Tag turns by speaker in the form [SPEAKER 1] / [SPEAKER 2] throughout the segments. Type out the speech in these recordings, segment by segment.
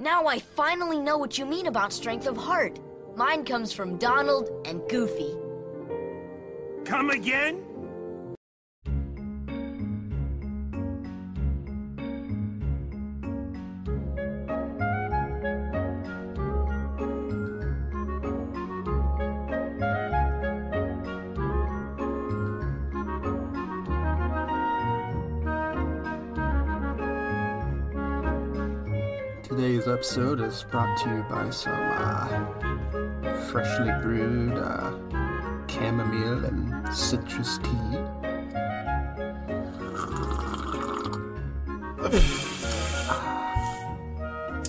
[SPEAKER 1] Now I finally know what you mean about strength of heart. Mine comes from Donald and Goofy.
[SPEAKER 2] Come again?
[SPEAKER 3] Episode is brought to you by some uh, freshly brewed uh, chamomile and citrus tea.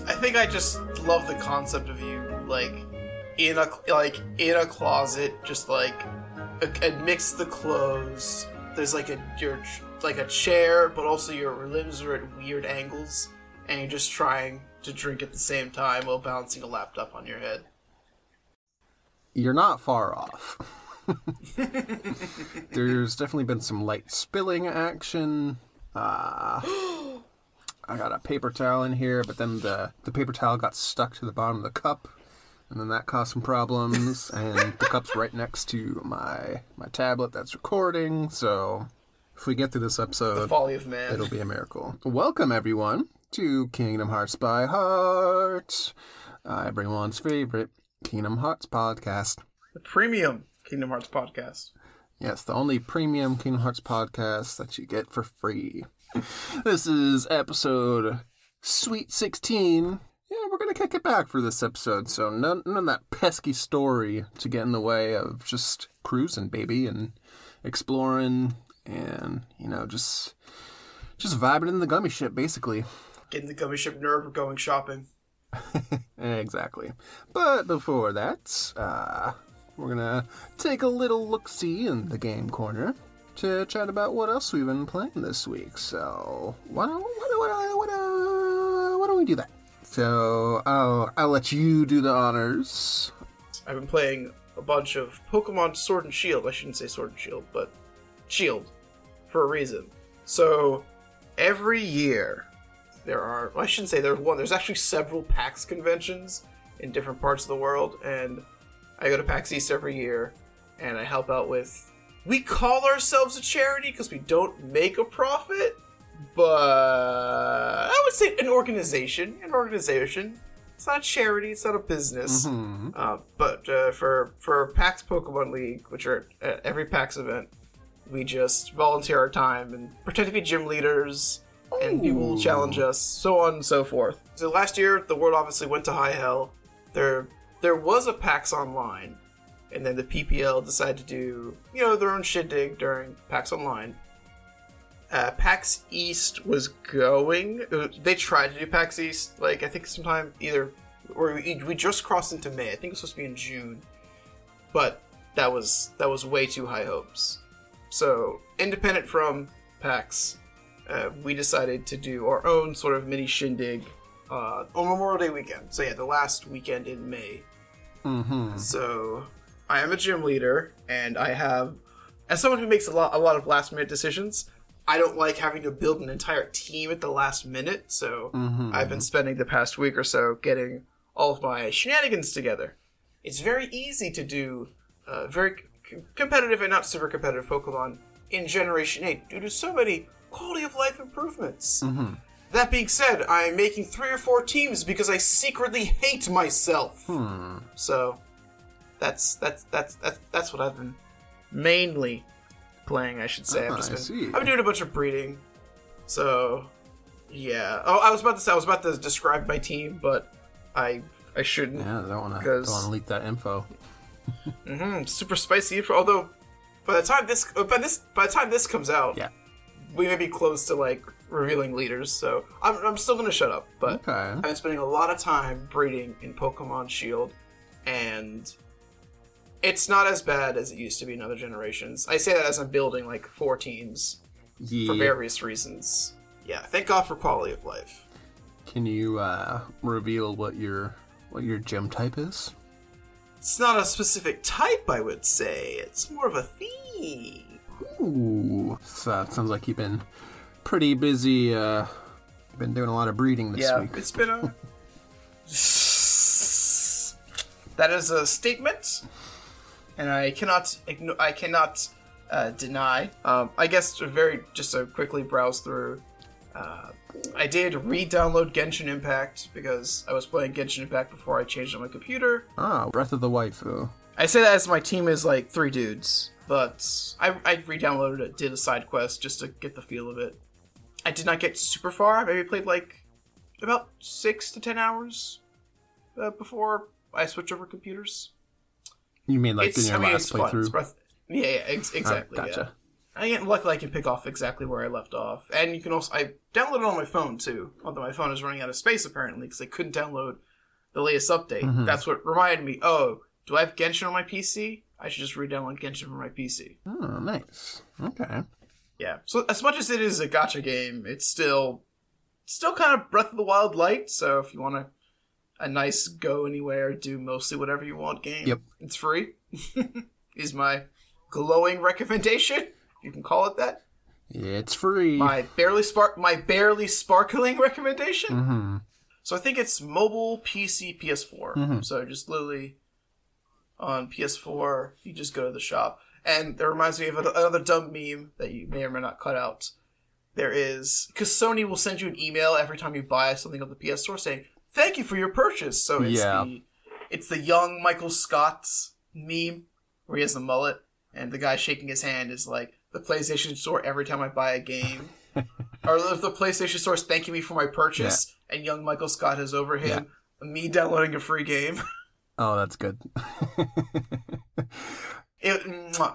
[SPEAKER 4] I think I just love the concept of you like in a like in a closet, just like amidst the clothes. There's like a you're like a chair, but also your limbs are at weird angles, and you're just trying to drink at the same time while balancing a laptop on your head.
[SPEAKER 3] You're not far off. There's definitely been some light spilling action. Uh, I got a paper towel in here, but then the, the paper towel got stuck to the bottom of the cup, and then that caused some problems. and the cup's right next to my my tablet that's recording. So if we get through this
[SPEAKER 4] The
[SPEAKER 3] episode,
[SPEAKER 4] folly of man.
[SPEAKER 3] It'll be a miracle. Welcome, everyone, to Kingdom Hearts by Heart, uh, everyone's favorite Kingdom Hearts podcast.
[SPEAKER 4] the premium Kingdom Hearts podcast.
[SPEAKER 3] Yes, the only premium Kingdom Hearts podcast that you get for free. This is episode Sweet 16. Yeah, we're going to kick it back for this episode, so none, none of that pesky story to get in the way of just cruising, baby, and exploring and, you know, just just vibing in the gummy ship, basically.
[SPEAKER 4] Getting the gummy ship nerd, we're going shopping.
[SPEAKER 3] Exactly. But before that, uh, we're gonna take a little look see in the game corner to chat about what else we've been playing this week. So why don't why don't, why don't, why don't, why don't we do that? So I'll I'll let you do the honors.
[SPEAKER 4] I've been playing a bunch of Pokemon Sword and Shield. I shouldn't say Sword and Shield, but Shield for a reason. So every year there are well, I shouldn't say there's one, there's actually several PAX conventions in different parts of the world, and I go to PAX East every year and I help out with we call ourselves a charity because we don't make a profit, but I would say an organization. An organization. It's not a charity. It's not a business.
[SPEAKER 3] Hmm.
[SPEAKER 4] Uh, but uh, for for PAX Pokemon League, which are at every PAX event, we just volunteer our time and pretend to be gym leaders, and people will challenge us, so on and so forth. So last year, the world obviously went to high hell. There there was a PAX Online, and then the PPL decided to do you know their own shindig during PAX Online. Uh, PAX East was going. uh, They tried to do PAX East, like I think sometime either, or we, we just crossed into May. I think it was supposed to be in June, but that was that was way too high hopes. So independent from PAX, uh, we decided to do our own sort of mini shindig uh, on Memorial Day weekend. So yeah, the last weekend in May.
[SPEAKER 3] Mm-hmm.
[SPEAKER 4] So I am a gym leader, and I have, as someone who makes a lot a lot of last minute decisions, I don't like having to build an entire team at the last minute. So
[SPEAKER 3] Mhm.
[SPEAKER 4] I've been spending the past week or so getting all of my shenanigans together. It's very easy to do uh, very c- competitive and not super competitive Pokemon in Generation 8 due to so many quality of life improvements.
[SPEAKER 3] Mm-hmm.
[SPEAKER 4] That being said, I'm making three or four teams because I secretly hate myself.
[SPEAKER 3] Hmm.
[SPEAKER 4] So that's that's that's that's that's what I've been mainly playing. I should say.
[SPEAKER 3] Ah,
[SPEAKER 4] I've just
[SPEAKER 3] I
[SPEAKER 4] been. I've been doing a bunch of breeding. So yeah. Oh, I was about to say I was about to describe my team, but I I shouldn't.
[SPEAKER 3] Yeah, I don't want to don't want to leak that info.
[SPEAKER 4] mm-hmm, super spicy info. Although by the time this by this by the time this comes out,
[SPEAKER 3] Yeah.
[SPEAKER 4] We may be close to like revealing leaders. So I'm I'm still gonna shut up. But
[SPEAKER 3] Okay.
[SPEAKER 4] I've been spending a lot of time breeding in Pokemon Shield, and it's not as bad as it used to be in other generations. I say that as I'm building like four teams for various reasons. Yeah, thank God for quality of life.
[SPEAKER 3] Can you uh, reveal what your what your gym type is?
[SPEAKER 4] It's not a specific type, I would say. It's more of a theme.
[SPEAKER 3] Ooh, so it sounds like you've been pretty busy. Uh, been doing a lot of breeding this
[SPEAKER 4] yeah,
[SPEAKER 3] week.
[SPEAKER 4] it's been a That is a statement, and I cannot igno- I cannot uh, deny. Um, I guess to very just to quickly browse through. Uh, I did re-download Genshin Impact because I was playing Genshin Impact before I changed on my computer.
[SPEAKER 3] Ah, Breath of the Waifu.
[SPEAKER 4] I say that as my team is like three dudes, but I, I re-downloaded it, did a side quest just to get the feel of it. I did not get super far. I maybe played like about six to ten hours uh, before I switched over computers.
[SPEAKER 3] You mean like
[SPEAKER 4] it's,
[SPEAKER 3] in your
[SPEAKER 4] I mean,
[SPEAKER 3] last
[SPEAKER 4] it's fun. It's
[SPEAKER 3] playthrough?
[SPEAKER 4] breath- yeah, yeah, ex- exactly.
[SPEAKER 3] Ah, gotcha.
[SPEAKER 4] Yeah. I luckily I can pick off exactly where I left off, and you can also I downloaded it on my phone too. Although my phone is running out of space apparently because I couldn't download the latest update.
[SPEAKER 3] Mm-hmm.
[SPEAKER 4] That's what reminded me. Oh, do I have Genshin on my PC? I should just re-download Genshin from my PC.
[SPEAKER 3] Oh, nice. Okay.
[SPEAKER 4] Yeah. So as much as it is a gacha game, it's still still kind of Breath of the Wild light. So if you want a a nice go anywhere, do mostly whatever you want game,
[SPEAKER 3] Yep.
[SPEAKER 4] it's free. is my glowing recommendation. You can call it that.
[SPEAKER 3] It's free.
[SPEAKER 4] My barely spark my barely sparkling recommendation.
[SPEAKER 3] hmm
[SPEAKER 4] So I think it's mobile, PC, PS4.
[SPEAKER 3] Mhm.
[SPEAKER 4] So just literally on PS4, you just go to the shop. And that reminds me of another dumb meme that you may or may not cut out. There is because Sony will send you an email every time you buy something on the PS Store saying "Thank you for your purchase." So it's
[SPEAKER 3] Yeah.
[SPEAKER 4] the it's the young Michael Scott meme where he has the mullet and the guy shaking his hand is like the PlayStation Store every time I buy a game. or the the PlayStation Store is thanking me for my purchase, and young Michael Scott is over him me downloading a free game.
[SPEAKER 3] Oh, that's good.
[SPEAKER 4] It,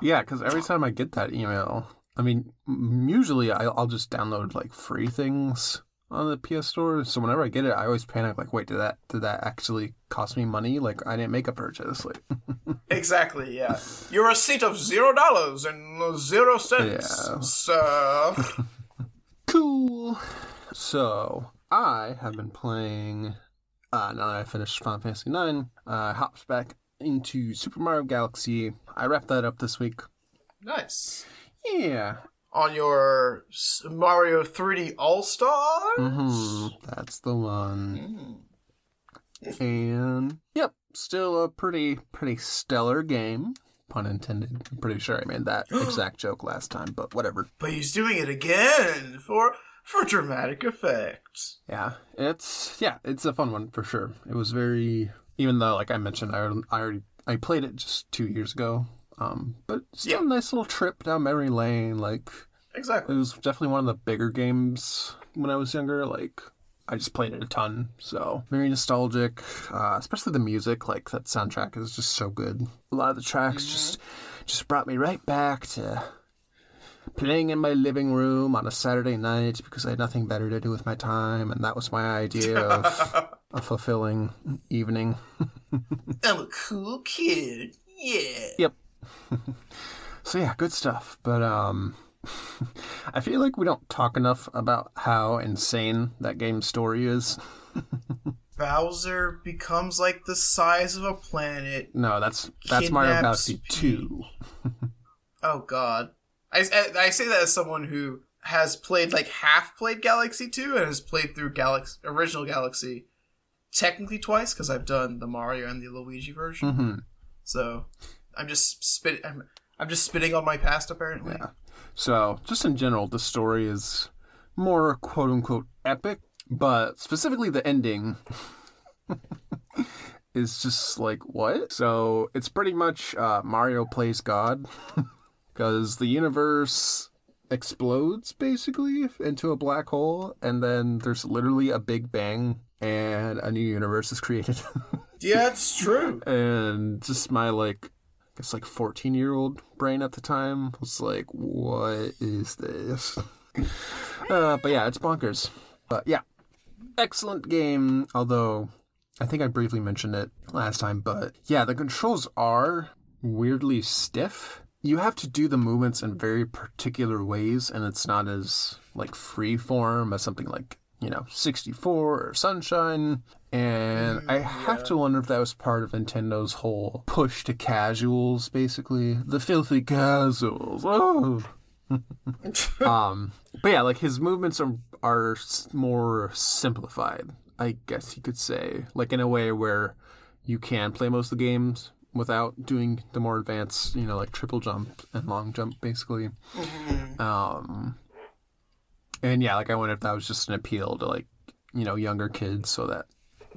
[SPEAKER 3] yeah, because every time I get that email, I mean, usually I- I'll just download like free things on the PS Store. So whenever I get it, I always panic. Like, wait, did that did that actually cost me money? Like, I didn't make a purchase. Like,
[SPEAKER 4] Exactly, yeah. Your receipt of zero dollars and zero cents,
[SPEAKER 3] Yeah.
[SPEAKER 4] sir.
[SPEAKER 3] cool. So I have been playing. Uh, now that I finished Final Fantasy IX, uh, hops back into Super Mario Galaxy. I wrapped that up this week.
[SPEAKER 4] nice.
[SPEAKER 3] Yeah,
[SPEAKER 4] On your Mario 3D All Stars?
[SPEAKER 3] hmm that's the one. And yep, still a pretty pretty stellar game. Pun intended. I'm pretty sure I made that exact joke last time, but whatever.
[SPEAKER 4] But he's doing it again for for dramatic effect.
[SPEAKER 3] Yeah, it's yeah, it's a fun one for sure. It was very even though like I mentioned I I already I played it just 2 years ago. Um, but still
[SPEAKER 4] Yeah.
[SPEAKER 3] a nice little trip down memory lane like
[SPEAKER 4] exactly, it
[SPEAKER 3] was definitely one of the bigger games when I was younger like I just played it a ton, so very nostalgic. Uh, especially the music, like that soundtrack is just so good. A lot of the tracks just just brought me right back to playing in my living room on a Saturday night because I had nothing better to do with my time, and that was my idea of a fulfilling evening.
[SPEAKER 4] I'm a cool kid. Yeah.
[SPEAKER 3] Yep. so yeah, good stuff. But um I feel like we don't talk enough about how insane that game's story is.
[SPEAKER 4] Bowser becomes like the size of a planet.
[SPEAKER 3] No, that's that's Mario Galaxy
[SPEAKER 4] Peach.
[SPEAKER 3] 2.
[SPEAKER 4] Oh God. I, I, say that as someone who has played like half played Galaxy 2 and has played through Galaxy original Galaxy technically twice because I've done the Mario and the Luigi version.
[SPEAKER 3] hmm
[SPEAKER 4] So I'm just spit I'm, I'm just spitting on my past apparently.
[SPEAKER 3] Yeah. So, just in general, the story is more quote unquote epic, but specifically the ending is just like, what? So, it's pretty much uh, Mario plays God because the universe explodes basically into a black hole, and then there's literally a big bang and a new universe is created.
[SPEAKER 4] Yeah, it's true.
[SPEAKER 3] and just my like I guess like 14 year old brain at the time was like what is this uh, but yeah it's bonkers but yeah excellent game although i think i briefly mentioned it last time but yeah the controls are weirdly stiff you have to do the movements in very particular ways and it's not as like free form as something like you know 64 or sunshine. And i have to wonder if that was part of nintendo's whole push to casuals basically. The filthy casuals. Oh. Um but yeah like his movements are are more simplified i guess you could say. Like in a way where you can play most of the games without doing the more advanced, you know, like triple jump and long jump, basically. Um, and yeah, like I wonder if that was just an appeal to like, you know, younger kids, so that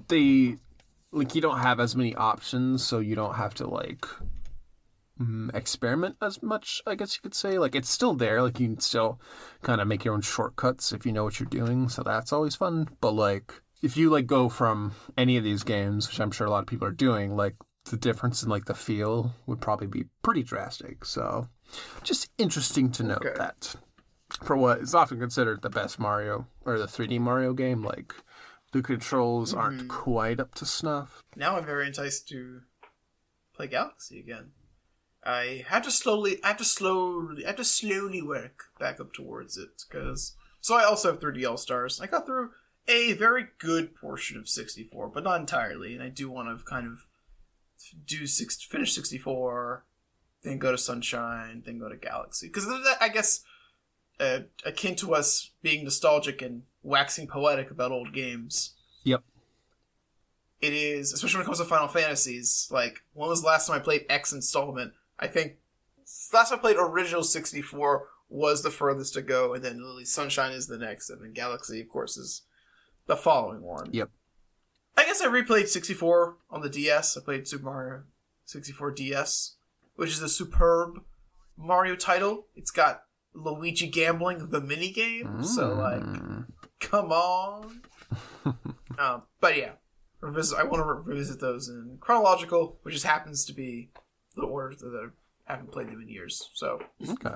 [SPEAKER 3] they like you don't have as many options, so you don't have to like mm, experiment as much. I guess you could say like it's still there, like you can still kind of make your own shortcuts if you know what you're doing, so that's always fun. But like if you like go from any of these games, which I'm sure a lot of people are doing, like the difference in like the feel would probably be pretty drastic. So just interesting to note
[SPEAKER 4] Okay.
[SPEAKER 3] that for what is often considered the best Mario or the 3D Mario game, like the controls aren't mm-hmm. quite up to snuff.
[SPEAKER 4] Now I'm very enticed to play Galaxy again. I have to slowly, I have to slowly, I have to slowly work back up towards it because. So I also have 3D All Stars. I got through a very good portion of 64, but not entirely, and I do want to kind of do six, finish 64, then go to Sunshine, then go to Galaxy because I guess uh, akin to us being nostalgic and waxing poetic about old games
[SPEAKER 3] Yep.
[SPEAKER 4] it is, especially when it comes to Final Fantasies. Like, when was the last time I played X installment? I think last time I played original 64 was the furthest to go, and then Lily Sunshine is the next, and then Galaxy, of course, is the following one.
[SPEAKER 3] Yep.
[SPEAKER 4] I guess I replayed 64 on the DS. I played Super Mario 64 DS, which is a superb Mario title. It's got Luigi gambling the mini game, so like,
[SPEAKER 3] Mm.
[SPEAKER 4] come on. um, but yeah, revisit. I want to revisit those in chronological, which just happens to be the order that I haven't played them in years. So
[SPEAKER 3] Okay.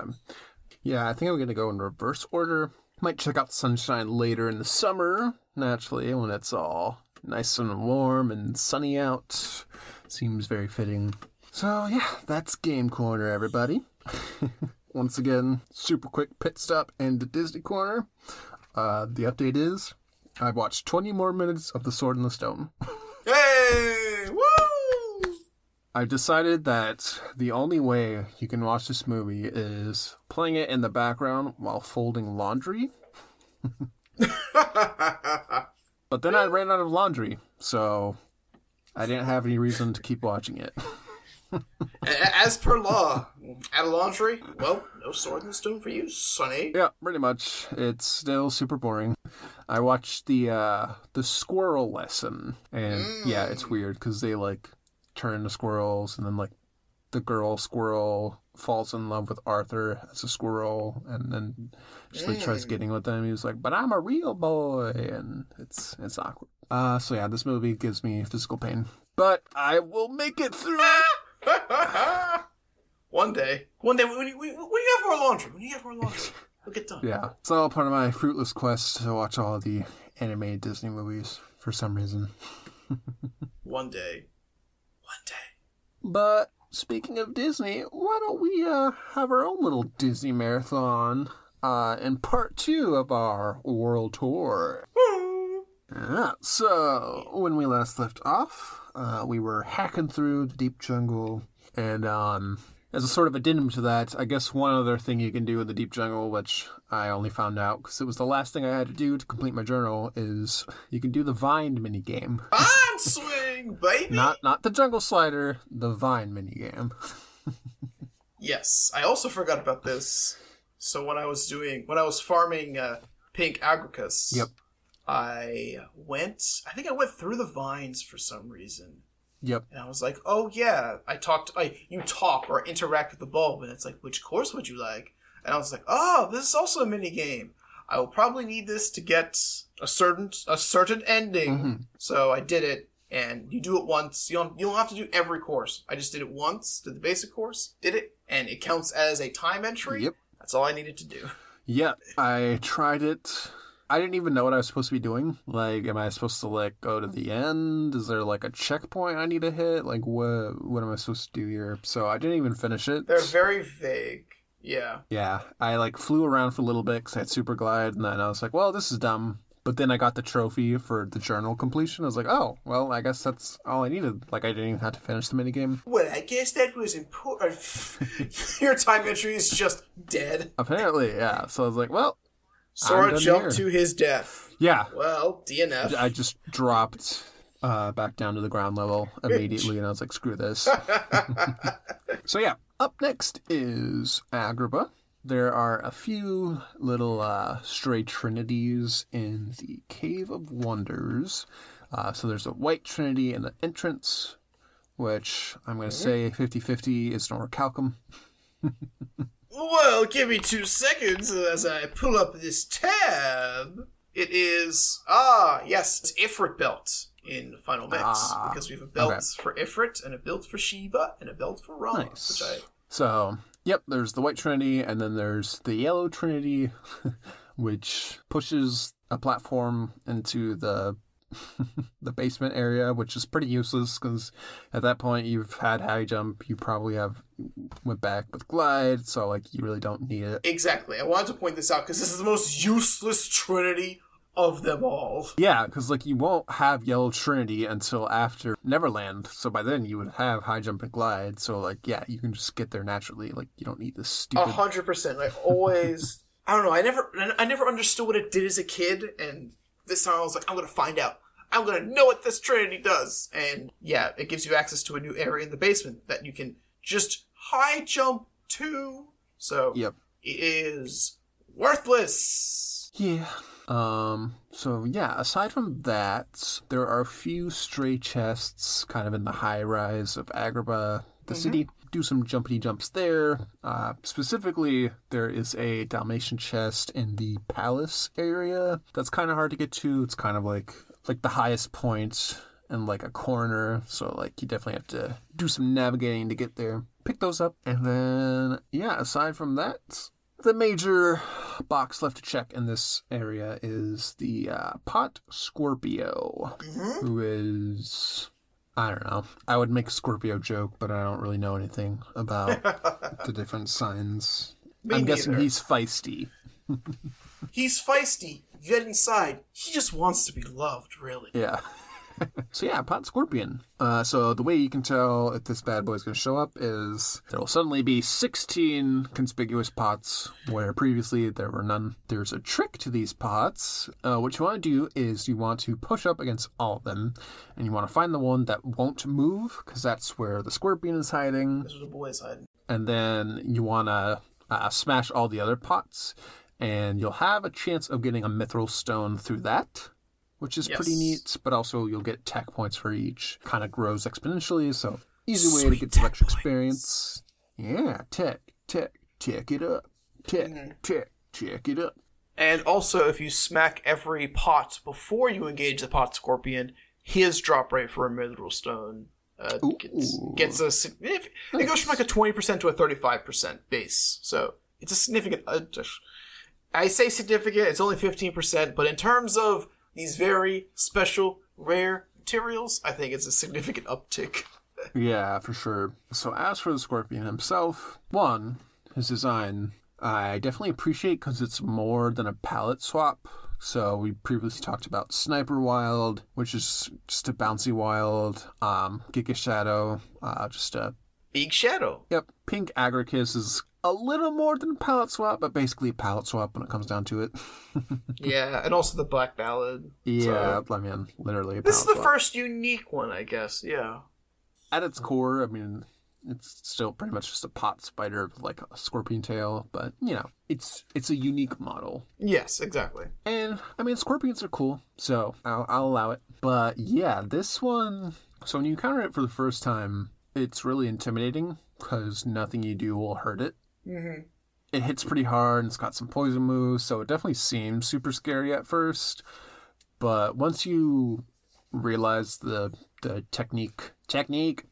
[SPEAKER 3] Yeah, I think I'm gonna go in reverse order. Might check out Sunshine later in the summer, naturally, when it's all nice and warm and sunny out. Seems very fitting. So yeah, that's Game Corner, everybody. Once again, super quick pit stop into Disney Corner. Uh, the update is I've watched 20 more minutes of The Sword in the Stone.
[SPEAKER 4] Yay! woo!
[SPEAKER 3] I've decided that the only way you can watch this movie is playing it in the background while folding laundry. But then I ran out of laundry, so I didn't have any reason to keep watching it.
[SPEAKER 4] As per law, at a laundry, well, no sword in the stone for you, sonny.
[SPEAKER 3] yeah, pretty much. It's still super boring. I watched the uh the squirrel lesson, and yeah, it's weird because they like turn into squirrels, and then like the girl squirrel falls in love with Arthur as a squirrel, and then she like tries getting with him. He's like, "But I'm a real boy," and it's it's awkward. Uh, so yeah, this movie gives me physical pain, but I will make it through.
[SPEAKER 4] one day, one day, when you, when you have more laundry, when you have more laundry, We'll get done.
[SPEAKER 3] Yeah, it's all part of my fruitless quest to watch all the animated Disney movies for some reason.
[SPEAKER 4] One day, one day.
[SPEAKER 3] But speaking of Disney, why don't we uh, have our own little Disney marathon uh, in part two of our world tour? Yeah, so when we last left off, uh, we were hacking through the deep jungle, and um, as a sort of addendum to that, I guess one other thing you can do in the deep jungle, which I only found out because it was the last thing I had to do to complete my journal, is you can do the vine mini game.
[SPEAKER 4] On swing, baby.
[SPEAKER 3] Not not the jungle slider, the vine mini game.
[SPEAKER 4] Yes, I also forgot about this. So when I was doing, when I was farming uh, pink agricus,
[SPEAKER 3] Yep.
[SPEAKER 4] I went. I think I went through the vines for some reason,
[SPEAKER 3] Yep.
[SPEAKER 4] and I was like, "Oh yeah." I talked. I you talk or interact with the bulb, and it's like, "Which course would you like?" And I was like, "Oh, this is also a mini game. I will probably need this to get a certain a certain ending."
[SPEAKER 3] Mhm.
[SPEAKER 4] So I did it, and you do it once. You don't you don't have to do every course. I just did it once, did the basic course, did it, and it counts as a time entry.
[SPEAKER 3] Yep.
[SPEAKER 4] That's all I needed to do.
[SPEAKER 3] Yeah, I tried it. I didn't even know what I was supposed to be doing. Like, am I supposed to like go to the end? Is there like a checkpoint I need to hit? Like, what what am I supposed to do here? So I didn't even finish it.
[SPEAKER 4] They're very vague. Yeah.
[SPEAKER 3] Yeah, I like flew around for a little bit because I had super glide, and then I was like, well, this is dumb. But then I got the trophy for the journal completion. I was like, oh, well, I guess that's all I needed. Like, I didn't even have to finish the minigame.
[SPEAKER 4] Well, I guess that was important. Your time entry is just dead.
[SPEAKER 3] Apparently, yeah. So I was like, well,
[SPEAKER 4] Sora jumped
[SPEAKER 3] here.
[SPEAKER 4] to his death.
[SPEAKER 3] yeah.
[SPEAKER 4] Well, DNF.
[SPEAKER 3] I just dropped uh, back down to the ground level immediately, and I was like, screw this. so yeah, up next is Agrabah. There are a few little uh, stray trinities in the Cave of Wonders. Uh, so there's a white trinity in the entrance, which I'm going to say 50 50 is no Calcum.
[SPEAKER 4] Well, give me two seconds as I pull up this tab. It is ah yes, it's Ifrit belt in Final Mix
[SPEAKER 3] Ah,
[SPEAKER 4] because we have a belt
[SPEAKER 3] okay.
[SPEAKER 4] for Ifrit and a belt for Shiva and a belt for Ramuh,
[SPEAKER 3] Nice.
[SPEAKER 4] which I
[SPEAKER 3] So, yep, there's the white trinity, and then there's the yellow trinity, which pushes a platform into the the basement area, which is pretty useless because at that point you've had high jump, you probably have went back with glide, so like you really don't need it.
[SPEAKER 4] exactly. I wanted to point this out because this is the most useless trinity of them all.
[SPEAKER 3] Yeah, because like you won't have yellow trinity until after Neverland, so by then you would have high jump and glide. So like yeah, you can just get there naturally. Like you don't need this stupid.
[SPEAKER 4] A hundred percent. I always, I don't know. I never, I never understood what it did as a kid, and this time I was like, I'm gonna find out. I'm gonna know what this Trinity does, and yeah, it gives you access to a new area in the basement that you can just high jump to. So
[SPEAKER 3] Yep.
[SPEAKER 4] it is worthless.
[SPEAKER 3] Yeah. Um. So yeah. Aside from that, there are a few stray chests, kind of in the high rise of Agrabah, the city. Do some jumpity jumps there. Uh, specifically, there is a Dalmatian chest in the palace area. That's kind of hard to get to. It's kind of like like the highest point and like a corner. So like you definitely have to do some navigating to get there. Pick those up, and then yeah. Aside from that, the major box left to check in this area is the uh, Pot Scorpio, who is. I don't know. I would make a Scorpio joke, but I don't really know anything about the different signs.
[SPEAKER 4] Me
[SPEAKER 3] I'm guessing he's feisty.
[SPEAKER 4] He's feisty, yet inside he just wants to be loved. Really.
[SPEAKER 3] Yeah. so yeah, pot scorpion. Uh, so the way you can tell if this bad boy is going to show up is there will suddenly be 16 conspicuous pots where previously there were none. There's a trick to these pots. Uh, what you want to do is you want to push up against all of them, and you want to find the one that won't move because that's where the scorpion is hiding
[SPEAKER 4] This is the boy's hiding.
[SPEAKER 3] and then you want to uh, smash all the other pots, and you'll have a chance of getting a mithril stone through that, which is pretty neat. But also, you'll get tech points for each. Kind of grows exponentially, so easy way to get some extra experience. Yeah, tech, tech, tech it up, tech,
[SPEAKER 4] Mm-hmm.
[SPEAKER 3] tech, check it up.
[SPEAKER 4] And also, if you smack every pot before you engage the pot scorpion, his drop rate for a mithril stone uh, gets, gets a significant. It goes from like a twenty percent to a thirty-five percent base, so it's a significant. Uh, I say significant; it's only fifteen percent, but in terms of these very special, rare materials, I think it's a significant uptick.
[SPEAKER 3] Yeah, for sure. So as for the Scorpion himself, one, his design, I definitely appreciate because it's more than a palette swap. So we previously talked about Sniper Wild, which is just a bouncy wild. Um, Giga Shadow, uh, just a
[SPEAKER 4] Big Shadow.
[SPEAKER 3] yep. Pink Agricus is a little more than palette swap, but basically palette swap when it comes down to it.
[SPEAKER 4] Yeah, and also the Black Ballad.
[SPEAKER 3] yeah,
[SPEAKER 4] So-
[SPEAKER 3] I mean, literally
[SPEAKER 4] This is the
[SPEAKER 3] swap.
[SPEAKER 4] first unique one, I guess. Yeah.
[SPEAKER 3] at its core, I mean, it's still pretty much just a pot spider with like a scorpion tail, but you know, it's it's a unique model.
[SPEAKER 4] Yes, exactly.
[SPEAKER 3] And I mean, scorpions are cool, so I'll, I'll allow it. But yeah, this one. So when you encounter it for the first time, it's really intimidating because nothing you do will hurt it.
[SPEAKER 4] Mm-hmm.
[SPEAKER 3] It hits pretty hard and it's got some poison moves, so it definitely seems super scary at first. But once you realize the the technique technique,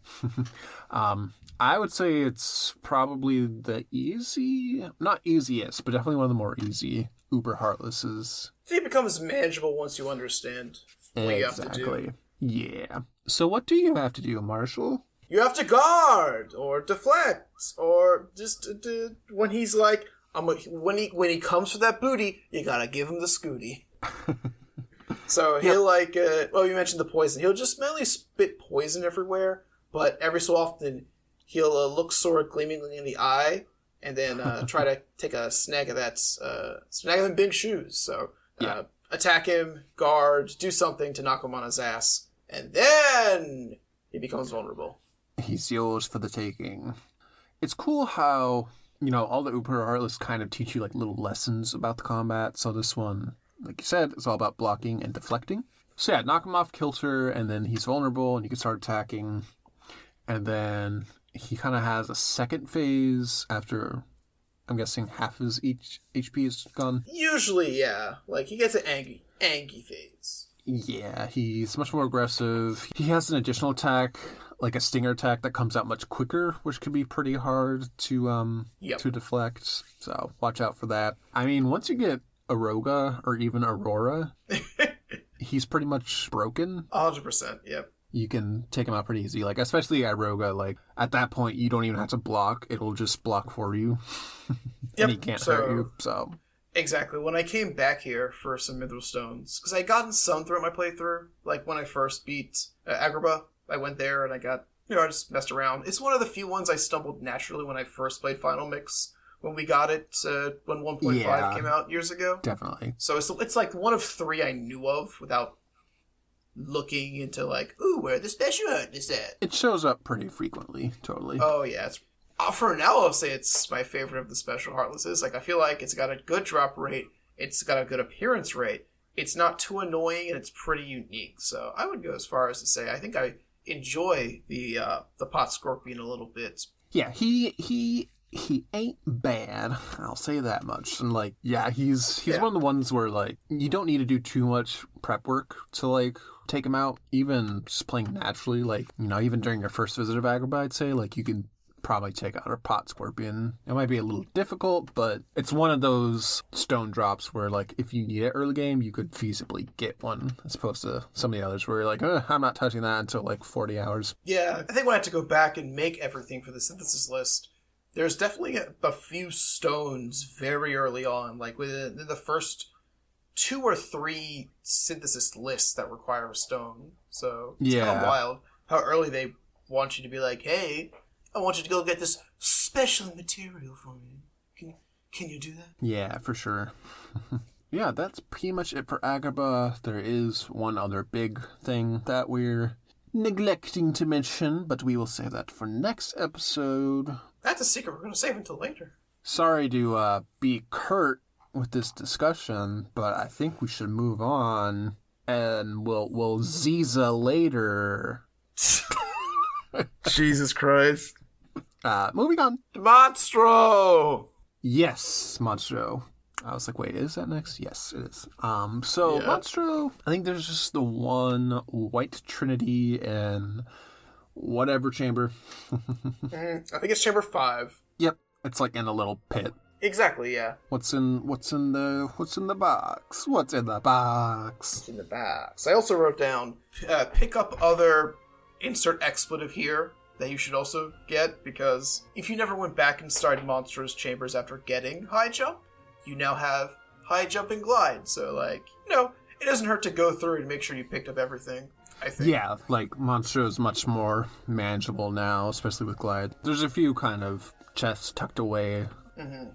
[SPEAKER 3] um, I would say it's probably the easy, not easiest, but definitely one of the more easy Uber Heartlesses.
[SPEAKER 4] It becomes manageable once you understand what you have to do.
[SPEAKER 3] Exactly. Yeah. So what do you have to do, Marshall?
[SPEAKER 4] You have to guard or deflect or just uh, when he's like, I'm a, when he when he comes for that booty, you gotta give him the scooty. so he'll like, uh, well, you mentioned the poison. He'll just mainly spit poison everywhere, but every so often he'll uh, look Sora gleamingly in the eye and then uh, try to take a snag of that uh, snag of them big shoes. So uh,
[SPEAKER 3] Yeah.
[SPEAKER 4] attack him, guard, do something to knock him on his ass, and then he becomes vulnerable.
[SPEAKER 3] He's yours for the taking. It's cool how, you know, all the Uber Heartless kind of teach you like little lessons about the combat. So this one, like you said, is all about blocking and deflecting. So yeah, knock him off kilter, and then he's vulnerable, and you can start attacking. And then he kind of has a second phase after, I'm guessing half his each HP is gone.
[SPEAKER 4] Usually, yeah. Like he gets an angry, angry phase.
[SPEAKER 3] Yeah, he's much more aggressive. He has an additional attack, like a stinger attack that comes out much quicker, which can be pretty hard to um
[SPEAKER 4] Yep.
[SPEAKER 3] to deflect. So watch out for that. I mean, once you get Aeroga or even Aerora, he's pretty much broken.
[SPEAKER 4] hundred percent. Yep.
[SPEAKER 3] You can take him out pretty easy. Like especially Aeroga, like at that point you don't even have to block; it'll just block for you,
[SPEAKER 4] Yep.
[SPEAKER 3] and he can't
[SPEAKER 4] so,
[SPEAKER 3] hurt you. So
[SPEAKER 4] Exactly. When I came back here for some Mithril Stones, because I had gotten some throughout my playthrough. Like when I first beat uh, Agrabah, I went there and I got, you know, I just messed around. It's one of the few ones I stumbled naturally when I first played Final Mix when we got it uh, when 1.5
[SPEAKER 3] Yeah.
[SPEAKER 4] came out years ago.
[SPEAKER 3] definitely,
[SPEAKER 4] So it's it's like one of three I knew of without looking into like, ooh, where the special hut is at.
[SPEAKER 3] it shows up pretty frequently. Totally.
[SPEAKER 4] Oh yeah, it's uh, for now. I'll say it's my favorite of the special heartlesses. Like I feel like it's got a good drop rate. It's got a good appearance rate. It's not too annoying and it's pretty unique. So I would go as far as to say I think I enjoy the uh, the pot scorpion a little bit.
[SPEAKER 3] Yeah, he he he ain't bad. I'll say that much. And like, yeah, he's he's
[SPEAKER 4] Yeah.
[SPEAKER 3] one of the ones where like you don't need to do too much prep work to like take him out. Even just playing naturally, like you know, even during your first visit of Agrabah, I'd say like you can probably take out a pot scorpion. It might be a little difficult, but it's one of those stone drops where like if you need it early game, you could feasibly get one, as opposed to some of the others where you're like, eh, I'm not touching that until like 40 hours.
[SPEAKER 4] Yeah, I think when I had to go back and make everything for the synthesis list, there's definitely a, a few stones very early on, like within the first two or three synthesis lists that require a stone. So it's kind
[SPEAKER 3] Yeah.
[SPEAKER 4] of wild how early they want you to be like, "Hey, I want you to go get this special material for me. Can can you do that?"
[SPEAKER 3] Yeah, for sure. yeah, that's pretty much it for Agrabah. There is one other big thing that we're neglecting to mention, but we will save that for next episode.
[SPEAKER 4] That's a secret we're gonna save until later.
[SPEAKER 3] Sorry to uh, be curt with this discussion, but I think we should move on, and we'll we'll Ziza later.
[SPEAKER 4] Jesus Christ,
[SPEAKER 3] Uh, moving on.
[SPEAKER 4] Monstro!
[SPEAKER 3] Yes, Monstro. I was like, wait, is that next? Yes, it is. Um, so
[SPEAKER 4] Yeah.
[SPEAKER 3] Monstro, I think there's just the one White Trinity and whatever chamber.
[SPEAKER 4] Mm, I think it's chamber five.
[SPEAKER 3] Yep, it's like in a little pit.
[SPEAKER 4] Exactly, yeah.
[SPEAKER 3] What's in what's in the what's in the box? What's in the box?
[SPEAKER 4] in the box. I also wrote down uh, pick up other insert expletive here that you should also get because if you never went back and started Monstro's chambers after getting high jump, you now have high jump and glide. So like you know, it doesn't hurt to go through and make sure you picked up everything. I think.
[SPEAKER 3] Yeah, like Monstro is much more manageable now, especially with Glide. There's a few kind of chests tucked away, mm-hmm.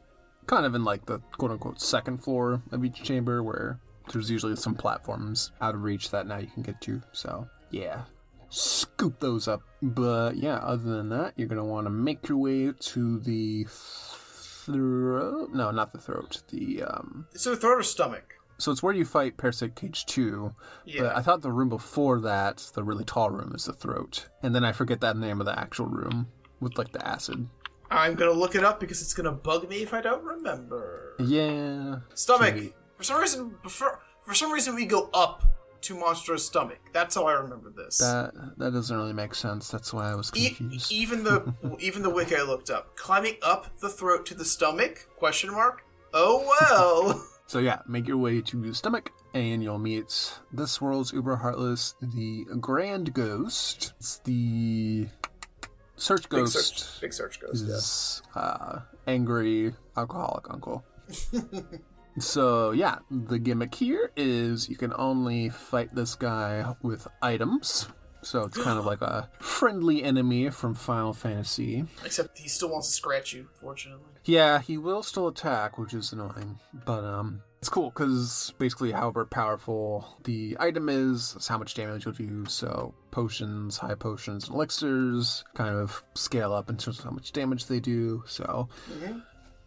[SPEAKER 3] kind of in like the quote unquote second floor of each chamber where there's usually some platforms out of reach that now you can get to. So, yeah, scoop those up. But yeah, other than that, you're going to want to make your way to the throat. No, not the throat. The, um,
[SPEAKER 4] So the throat or stomach.
[SPEAKER 3] so it's where you fight Parasite Cage 2.
[SPEAKER 4] Yeah.
[SPEAKER 3] But I thought the room before that, the really tall room, is the throat. And then I forget that name of the actual room with like the acid.
[SPEAKER 4] I'm gonna look it up because it's gonna bug me if I don't remember.
[SPEAKER 3] Yeah.
[SPEAKER 4] Stomach.
[SPEAKER 3] Maybe.
[SPEAKER 4] For some reason, for, for some reason, we go up to Monstro's stomach. That's how I remember this.
[SPEAKER 3] That that doesn't really make sense. That's why I was
[SPEAKER 4] E-
[SPEAKER 3] confused.
[SPEAKER 4] even the even the wiki I looked up, climbing up the throat to the stomach? Question mark. Oh well.
[SPEAKER 3] So yeah, make your way to the stomach, and you'll meet this world's uber heartless, the Grand Ghost. It's the search
[SPEAKER 4] Big
[SPEAKER 3] ghost.
[SPEAKER 4] search. Big search goes. Yeah.
[SPEAKER 3] is uh, angry alcoholic uncle. So yeah, the gimmick here is you can only fight this guy with items. So it's kind of like a friendly enemy from Final Fantasy.
[SPEAKER 4] Except he still wants to scratch you. Fortunately.
[SPEAKER 3] Yeah, he will still attack, which is annoying. But um, It's cool because basically, however powerful the item is, is how much damage you'll do. So, potions, high potions, and elixirs kind of scale up in terms of how much damage they do. So,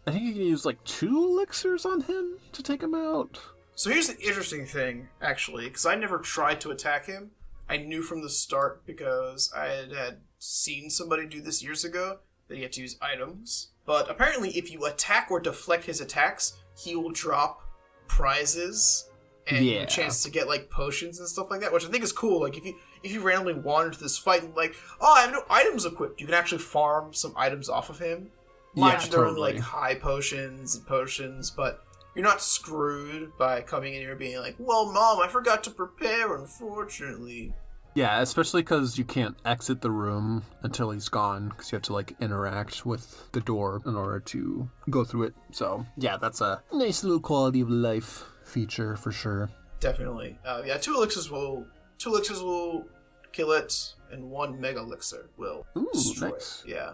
[SPEAKER 3] I think you can use like two elixirs on him to take him out.
[SPEAKER 4] So here's the interesting thing, actually, because I never tried to attack him. I knew from the start because I had, had seen somebody do this years ago that he had to use items. But apparently, if you attack or deflect his attacks, he will drop prizes and
[SPEAKER 3] Yeah.
[SPEAKER 4] a chance to get like potions and stuff like that, which I think is cool. Like if you if you randomly wander into this fight and like, oh, I have no items equipped, you can actually farm some items off of him. Mind
[SPEAKER 3] Yeah,
[SPEAKER 4] they're
[SPEAKER 3] totally.
[SPEAKER 4] like high potions and potions, but you're not screwed by coming in here being like, well, mom, I forgot to prepare, unfortunately.
[SPEAKER 3] Yeah, especially because you can't exit the room until he's gone because you have to like interact with the door in order to go through it. So, yeah, that's a nice little quality of life feature for sure.
[SPEAKER 4] Definitely. Uh, yeah, two elixirs will two elixirs will kill it, and one mega elixir will
[SPEAKER 3] Ooh,
[SPEAKER 4] destroy
[SPEAKER 3] nice.
[SPEAKER 4] it. Yeah.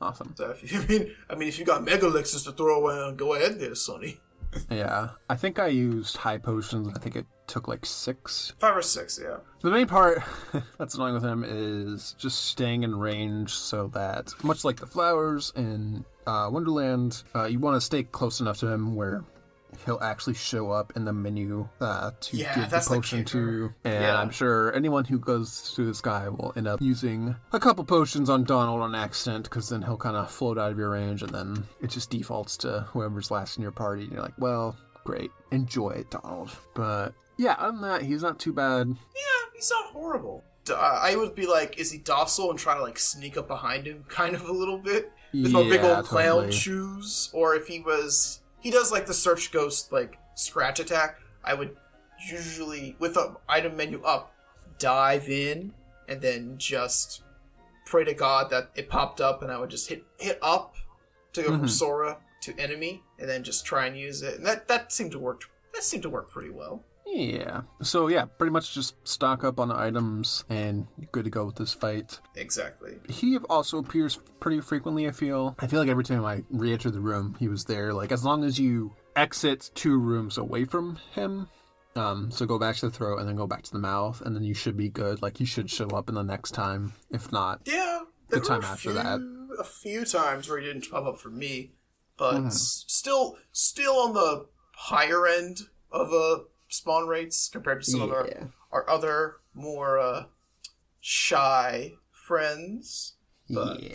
[SPEAKER 3] Awesome.
[SPEAKER 4] So if you I mean I mean if you got mega elixirs to throw around, go ahead there, Sonny.
[SPEAKER 3] Yeah, I think I used high potions. I think it took like six.
[SPEAKER 4] Five or six, yeah.
[SPEAKER 3] The main part that's annoying with him is just staying in range so that, much like the flowers in uh, Wonderland, uh, you want to stay close enough to him where he'll actually show up in the menu uh, to
[SPEAKER 4] Yeah,
[SPEAKER 3] give the
[SPEAKER 4] that's the
[SPEAKER 3] potion to. And
[SPEAKER 4] Yeah.
[SPEAKER 3] I'm sure anyone who goes through this guy will end up using a couple potions on Donald on accident because then he'll kind of float out of your range and then it just defaults to whoever's last in your party. And you're like, well, great. Enjoy it, Donald. But yeah, other than that, he's not too bad.
[SPEAKER 4] Yeah, he's not horrible. Uh, I would be like, is he docile and try to like sneak up behind him, kind of a little bit, with my big
[SPEAKER 3] Yeah,
[SPEAKER 4] old clown shoes? Or if he was, he does like the search ghost like scratch attack. I would usually, with the item menu up, dive in and then just pray to God that it popped up, and I would just hit hit up to go from
[SPEAKER 3] Mhm.
[SPEAKER 4] Sora to enemy, and then just try and use it. And that that seemed to work. That seemed to work pretty well.
[SPEAKER 3] Yeah. So yeah, pretty much just stock up on items and you're good to go with this fight.
[SPEAKER 4] Exactly.
[SPEAKER 3] He also appears pretty frequently, I feel. I feel like every time I re-enter the room, he was there. Like as long as you exit two rooms away from him, um, so go back to the throat and then go back to the mouth, and then you should be good. Like you should show up in the next time. If not,
[SPEAKER 4] Yeah,
[SPEAKER 3] The time
[SPEAKER 4] a
[SPEAKER 3] after
[SPEAKER 4] few,
[SPEAKER 3] that.
[SPEAKER 4] a few times where he didn't pop up for me, but s- still, still on the higher end of uh, spawn rates compared to some of our, our other more uh, shy friends. But
[SPEAKER 3] Yeah.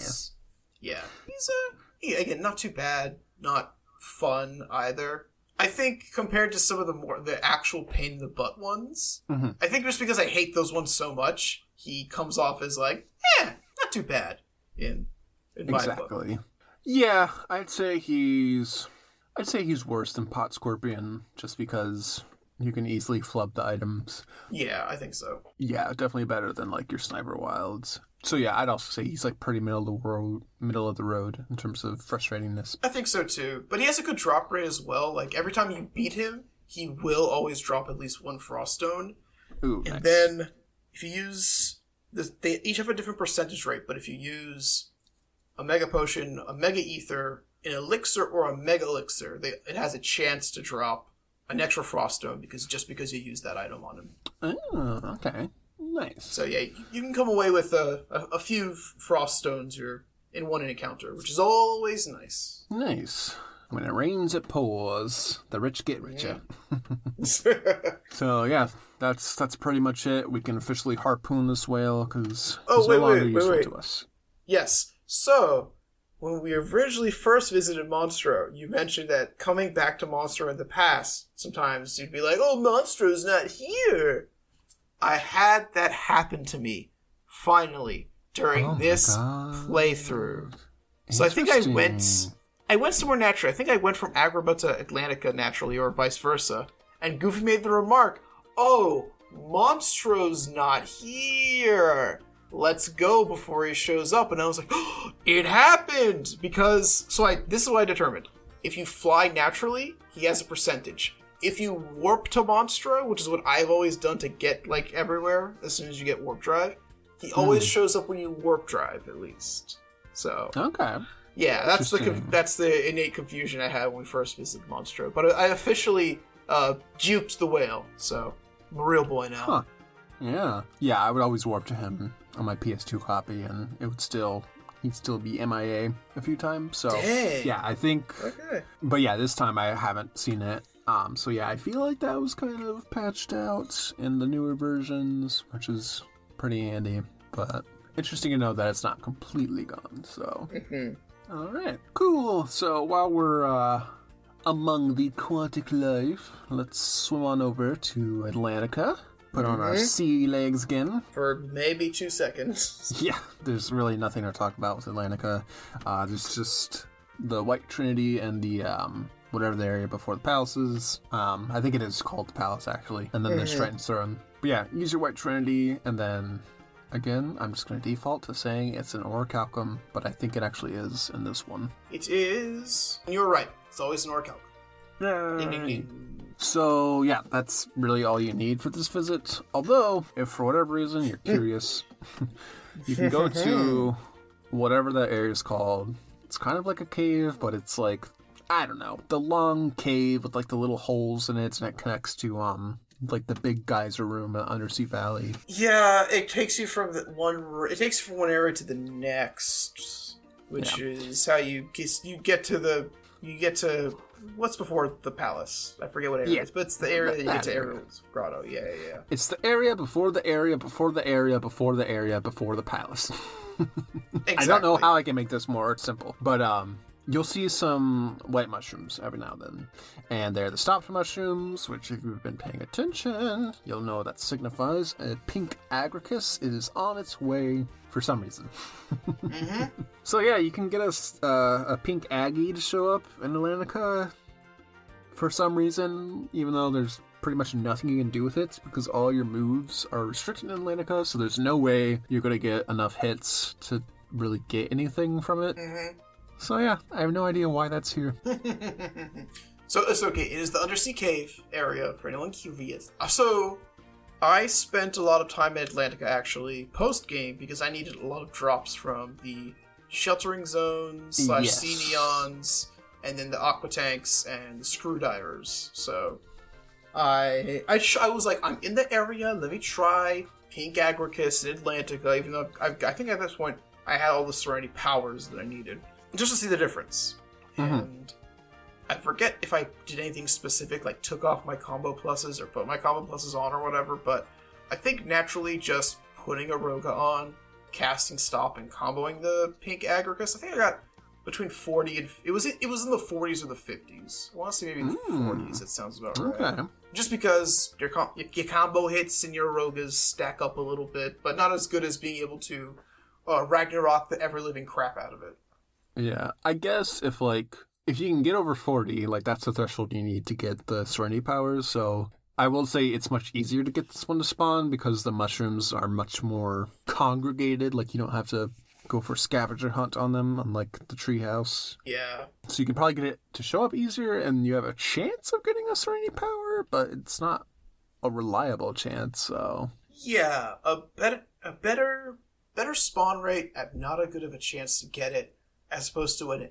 [SPEAKER 4] yeah, he's a he, again not too bad, not fun either. I think compared to some of the more the actual pain in the butt ones,
[SPEAKER 3] Mhm.
[SPEAKER 4] I think just because I hate those ones so much, he comes off as like, eh, not too bad in in my book.
[SPEAKER 3] Exactly. Yeah, I'd say he's I'd say he's worse than Pot Scorpion just because you can easily flub the items.
[SPEAKER 4] Yeah, I think so.
[SPEAKER 3] Yeah, definitely better than like your Sniper Wilds. So yeah, I'd also say he's like pretty middle of the road middle of the road in terms of frustratingness.
[SPEAKER 4] I think so too. But he has a good drop rate as well. Like every time you beat him, he will always drop at least one frost stone.
[SPEAKER 3] Ooh,
[SPEAKER 4] And
[SPEAKER 3] nice.
[SPEAKER 4] then if you use the, they each have a different percentage rate, but if you use a mega potion, a mega ether, an elixir, or a mega elixir, they, it has a chance to drop an extra frost stone because just because you use that item on him.
[SPEAKER 3] Oh, okay. Nice.
[SPEAKER 4] So yeah, you- you can come away with a, a, a few frost stones in one encounter, which is always nice.
[SPEAKER 3] Nice. When it rains, it pours. The rich get richer. So yeah, that's that's pretty much it. We can officially harpoon this whale because
[SPEAKER 4] Oh,
[SPEAKER 3] he's
[SPEAKER 4] wait,
[SPEAKER 3] no longer
[SPEAKER 4] wait,
[SPEAKER 3] useful
[SPEAKER 4] wait.
[SPEAKER 3] to us.
[SPEAKER 4] Yes. So, when we originally first visited Monstro, you mentioned that coming back to Monstro in the past, sometimes you'd be like, oh, Monstro's not here. I had that happen to me, finally, during
[SPEAKER 3] Oh
[SPEAKER 4] this playthrough. So I think I went. I went somewhere naturally. I think I went from Agrabah to Atlantica naturally, or vice versa. And Goofy made the remark, "Oh, Monstro's not here. Let's go before he shows up." And I was like, oh, "It happened!" Because so I this is what I determined: if you fly naturally, he has a percentage. If you warp to Monstro, which is what I've always done to get like everywhere, as soon as you get warp drive, he always shows up when you warp drive, at least. So
[SPEAKER 3] Okay.
[SPEAKER 4] yeah, that's the that's the innate confusion I had when we first visited Monstro. But I officially uh, juked the whale. So I'm a real boy now.
[SPEAKER 3] Huh. Yeah. Yeah, I would always warp to him on my PS2 copy, and it would still. He'd still be MIA a few times, so
[SPEAKER 4] Dang.
[SPEAKER 3] yeah, I think.
[SPEAKER 4] Okay.
[SPEAKER 3] But yeah, this time I haven't seen it. Um, so yeah, I feel like that was kind of patched out in the newer versions, which is pretty handy. But interesting to know that it's not completely gone. So, all right, cool. So while we're uh, among the aquatic life, let's swim on over to Atlantica. Put on our sea legs again.
[SPEAKER 4] For maybe two seconds.
[SPEAKER 3] Yeah, there's really nothing to talk about with Atlantica. Uh, there's just the White Trinity and the um, whatever the area before the palaces. Um, I think it is called the palace actually, and then there's Triton's Throne. But yeah, use your White Trinity, and then again, I'm just going to default to saying it's an Orichalcum, but I think it actually is in this one.
[SPEAKER 4] It is. You're right. It's always an orcal. Ding, ding, ding.
[SPEAKER 3] So yeah, that's really all you need for this visit. Although, if for whatever reason you're curious, you can go to whatever that area is called. It's kind of like a cave, but it's like I don't know, the long cave with like the little holes in it, and it connects to um like the big geyser room at Undersea Valley.
[SPEAKER 4] Yeah, it takes you from the one. It takes you from one area to the next, which is how you get you get to the you get to what's before the palace. I forget what area
[SPEAKER 3] Yeah.
[SPEAKER 4] it is, but it's the area that you get to. Ariel's grotto. Yeah, yeah, yeah.
[SPEAKER 3] It's the area before the area before the area before the area before the palace.
[SPEAKER 4] Exactly.
[SPEAKER 3] I don't know how I can make this more simple, but um, you'll see some white mushrooms every now and then, and they're the stopper mushrooms, which if you've been paying attention, you'll know that signifies a pink Agaricus is on its way for some reason. So yeah, you can get a s- uh, a pink aggie to show up in Atlantica for some reason, even though there's pretty much nothing you can do with it because all your moves are restricted in Atlantica, so there's no way you're gonna get enough hits to really get anything from it. So yeah, I have no idea why that's here.
[SPEAKER 4] So it's okay. It is the undersea cave area for anyone curious. Uh, So I spent a lot of time in Atlantica actually post game because I needed a lot of drops from the sheltering zones slash
[SPEAKER 3] Yes.
[SPEAKER 4] sea neons, and then the aqua tanks and the screw divers. So I I, sh- I was like, I'm in the area. Let me try Pink Agaricus in Atlantica. Even though I, I think at this point I had all the Serenity powers that I needed, just to see the difference. Mm-hmm. And I forget if I did anything specific, like took off my combo pluses or put my combo pluses on or whatever, but I think naturally just putting a Aeroga on, casting stop, and comboing the pink Agaricus, I think I got between 40 and it was it was in the 40s or the 50s. I want to say maybe the 40s. It sounds about right.
[SPEAKER 3] Okay.
[SPEAKER 4] Just because your com- your combo hits and your Rogas stack up a little bit, but not as good as being able to uh, Ragnarok the ever living crap out of it.
[SPEAKER 3] Yeah, I guess if like if you can get over forty, like that's the threshold you need to get the Serenity powers. So I will say it's much easier to get this one to spawn because the mushrooms are much more congregated. Like you don't have to go for scavenger hunt on them, unlike the treehouse.
[SPEAKER 4] Yeah.
[SPEAKER 3] So you can probably get it to show up easier, and you have a chance of getting a Serenity power, but it's not a reliable chance. So
[SPEAKER 4] Yeah, a better a better better spawn rate at not a good of a chance to get it, as opposed to an,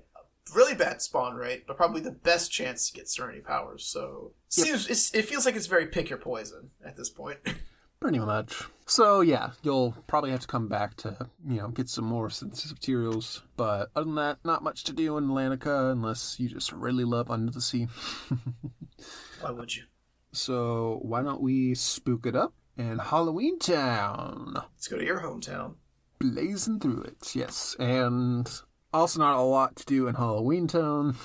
[SPEAKER 4] really bad spawn rate, but probably the best chance to get Serenity powers. So
[SPEAKER 3] Yep.
[SPEAKER 4] seems it's, it feels like it's very pick your poison at this point.
[SPEAKER 3] Pretty much. So yeah, you'll probably have to come back to you know get some more synthesis materials. But other than that, not much to do in Atlantica unless you just really love Under the Sea.
[SPEAKER 4] Why would you?
[SPEAKER 3] So why don't we spook it up in Halloween Town,
[SPEAKER 4] Let's go to your hometown.
[SPEAKER 3] blazing through it. Yes, and also not a lot to do in Halloween Town.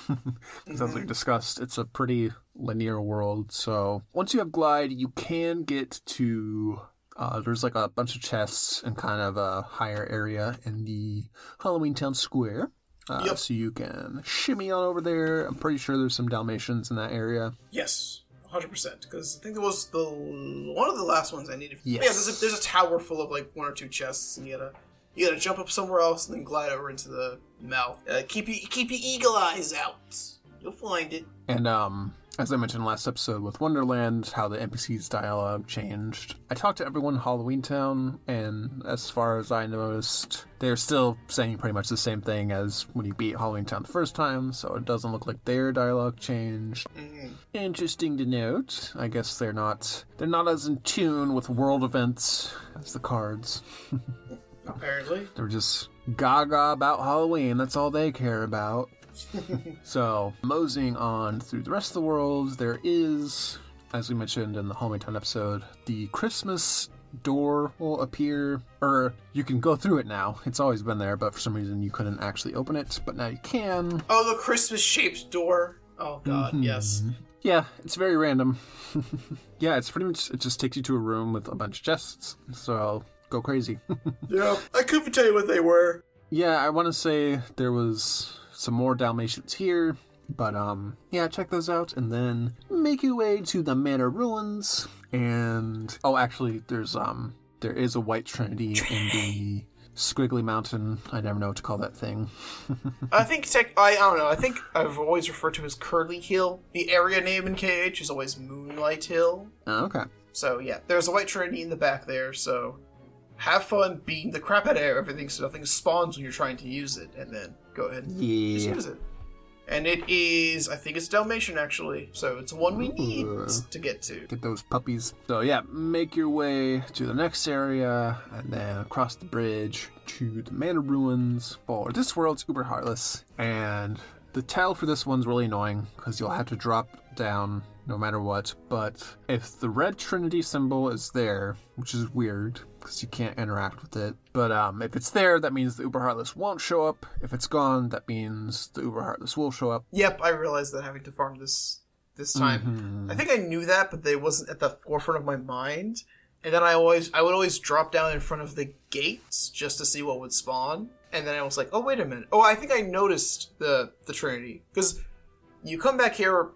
[SPEAKER 3] As we discussed, it's a pretty linear world. So once you have glide, you can get to. Uh, there's like a bunch of chests and kind of a higher area in the Halloween Town Square. Uh,
[SPEAKER 4] Yep.
[SPEAKER 3] So you can shimmy on over there. I'm pretty sure there's some Dalmatians in that area.
[SPEAKER 4] Yes, hundred percent. Because I think it was the one of the last ones I needed.
[SPEAKER 3] Yes.
[SPEAKER 4] Yeah, there's a, there's a tower full of like one or two chests, and you gotta you gotta jump up somewhere else and then glide over into the mouth. Uh, keep your keep your eagle eyes out. You'll find it.
[SPEAKER 3] And um, as I mentioned last episode with Wonderland, how the NPC's dialogue changed. I talked to everyone in Halloween Town, and as far as I noticed, they're still saying pretty much the same thing as when you beat Halloween Town the first time, so it doesn't look like their dialogue changed. interesting to note. I guess they're not they're not as in tune with world events as the cards.
[SPEAKER 4] Apparently.
[SPEAKER 3] They're just gaga about Halloween. That's all they care about. so, moseying on through the rest of the world, there is, as we mentioned in the Hometown episode, the Christmas door will appear, or you can go through it now. It's always been there, but for some reason you couldn't actually open it, but now you can.
[SPEAKER 4] Oh, the Christmas shaped door. Oh god, mm-hmm. yes.
[SPEAKER 3] Yeah, it's very random. yeah, it's pretty much, it just takes you to a room with a bunch of chests, so go crazy.
[SPEAKER 4] Yeah. I couldn't tell you what they were.
[SPEAKER 3] Yeah, I want to say there was some more Dalmatians here, but um, yeah, check those out, and then make your way to the Manor ruins. And oh, actually, there's um, there is a White Trinity in the Squiggly Mountain. I never know what to call that thing.
[SPEAKER 4] I think tech, I, I don't know. I think I've always referred to as Curly Hill. The area name in KH is always Moonlight Hill.
[SPEAKER 3] Oh, okay.
[SPEAKER 4] So yeah, there's a white trinity in the back there. So have fun beating the crap out of everything, so nothing spawns when you're trying to use it, and then go ahead and just use it. And it is, I think it's Dalmatian actually. So it's one we need
[SPEAKER 3] Ooh.
[SPEAKER 4] to get to.
[SPEAKER 3] Get those puppies. So yeah, make your way to the next area, and then across the bridge to the Manor Ruins for this world's Uber Heartless. And the tile for this one's really annoying because you'll have to drop down no matter what. But if the red Trinity symbol is there, which is weird because you can't interact with it, but um, if it's there, that means the Uber Heartless won't show up. If it's gone, that means the Uber Heartless will show up.
[SPEAKER 4] Yep, I realized that having to farm this this time. I think I knew that, but it wasn't at the forefront of my mind. And then I always I would always drop down in front of the gates just to see what would spawn. And then I was like, oh wait a minute. Oh, I think I noticed the the Trinity because you come back here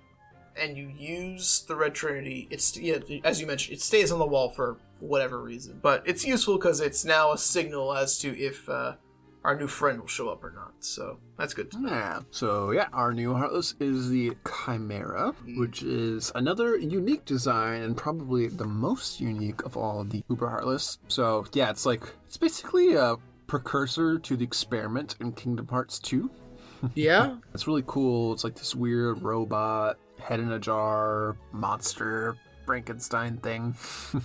[SPEAKER 4] and you use the red Trinity. It's yeah, as you mentioned, it stays on the wall for whatever reason, but it's useful because it's now a signal as to if uh, our new friend will show up or not. So that's good.
[SPEAKER 3] Yeah. So yeah, our new Heartless is the Chimera, which is another unique design and probably the most unique of all of the Uber Heartless. So yeah, it's like it's basically a precursor to the experiment in Kingdom Hearts 2.
[SPEAKER 4] Yeah.
[SPEAKER 3] It's really cool. It's like this weird robot, head in a jar, monster, Frankenstein thing.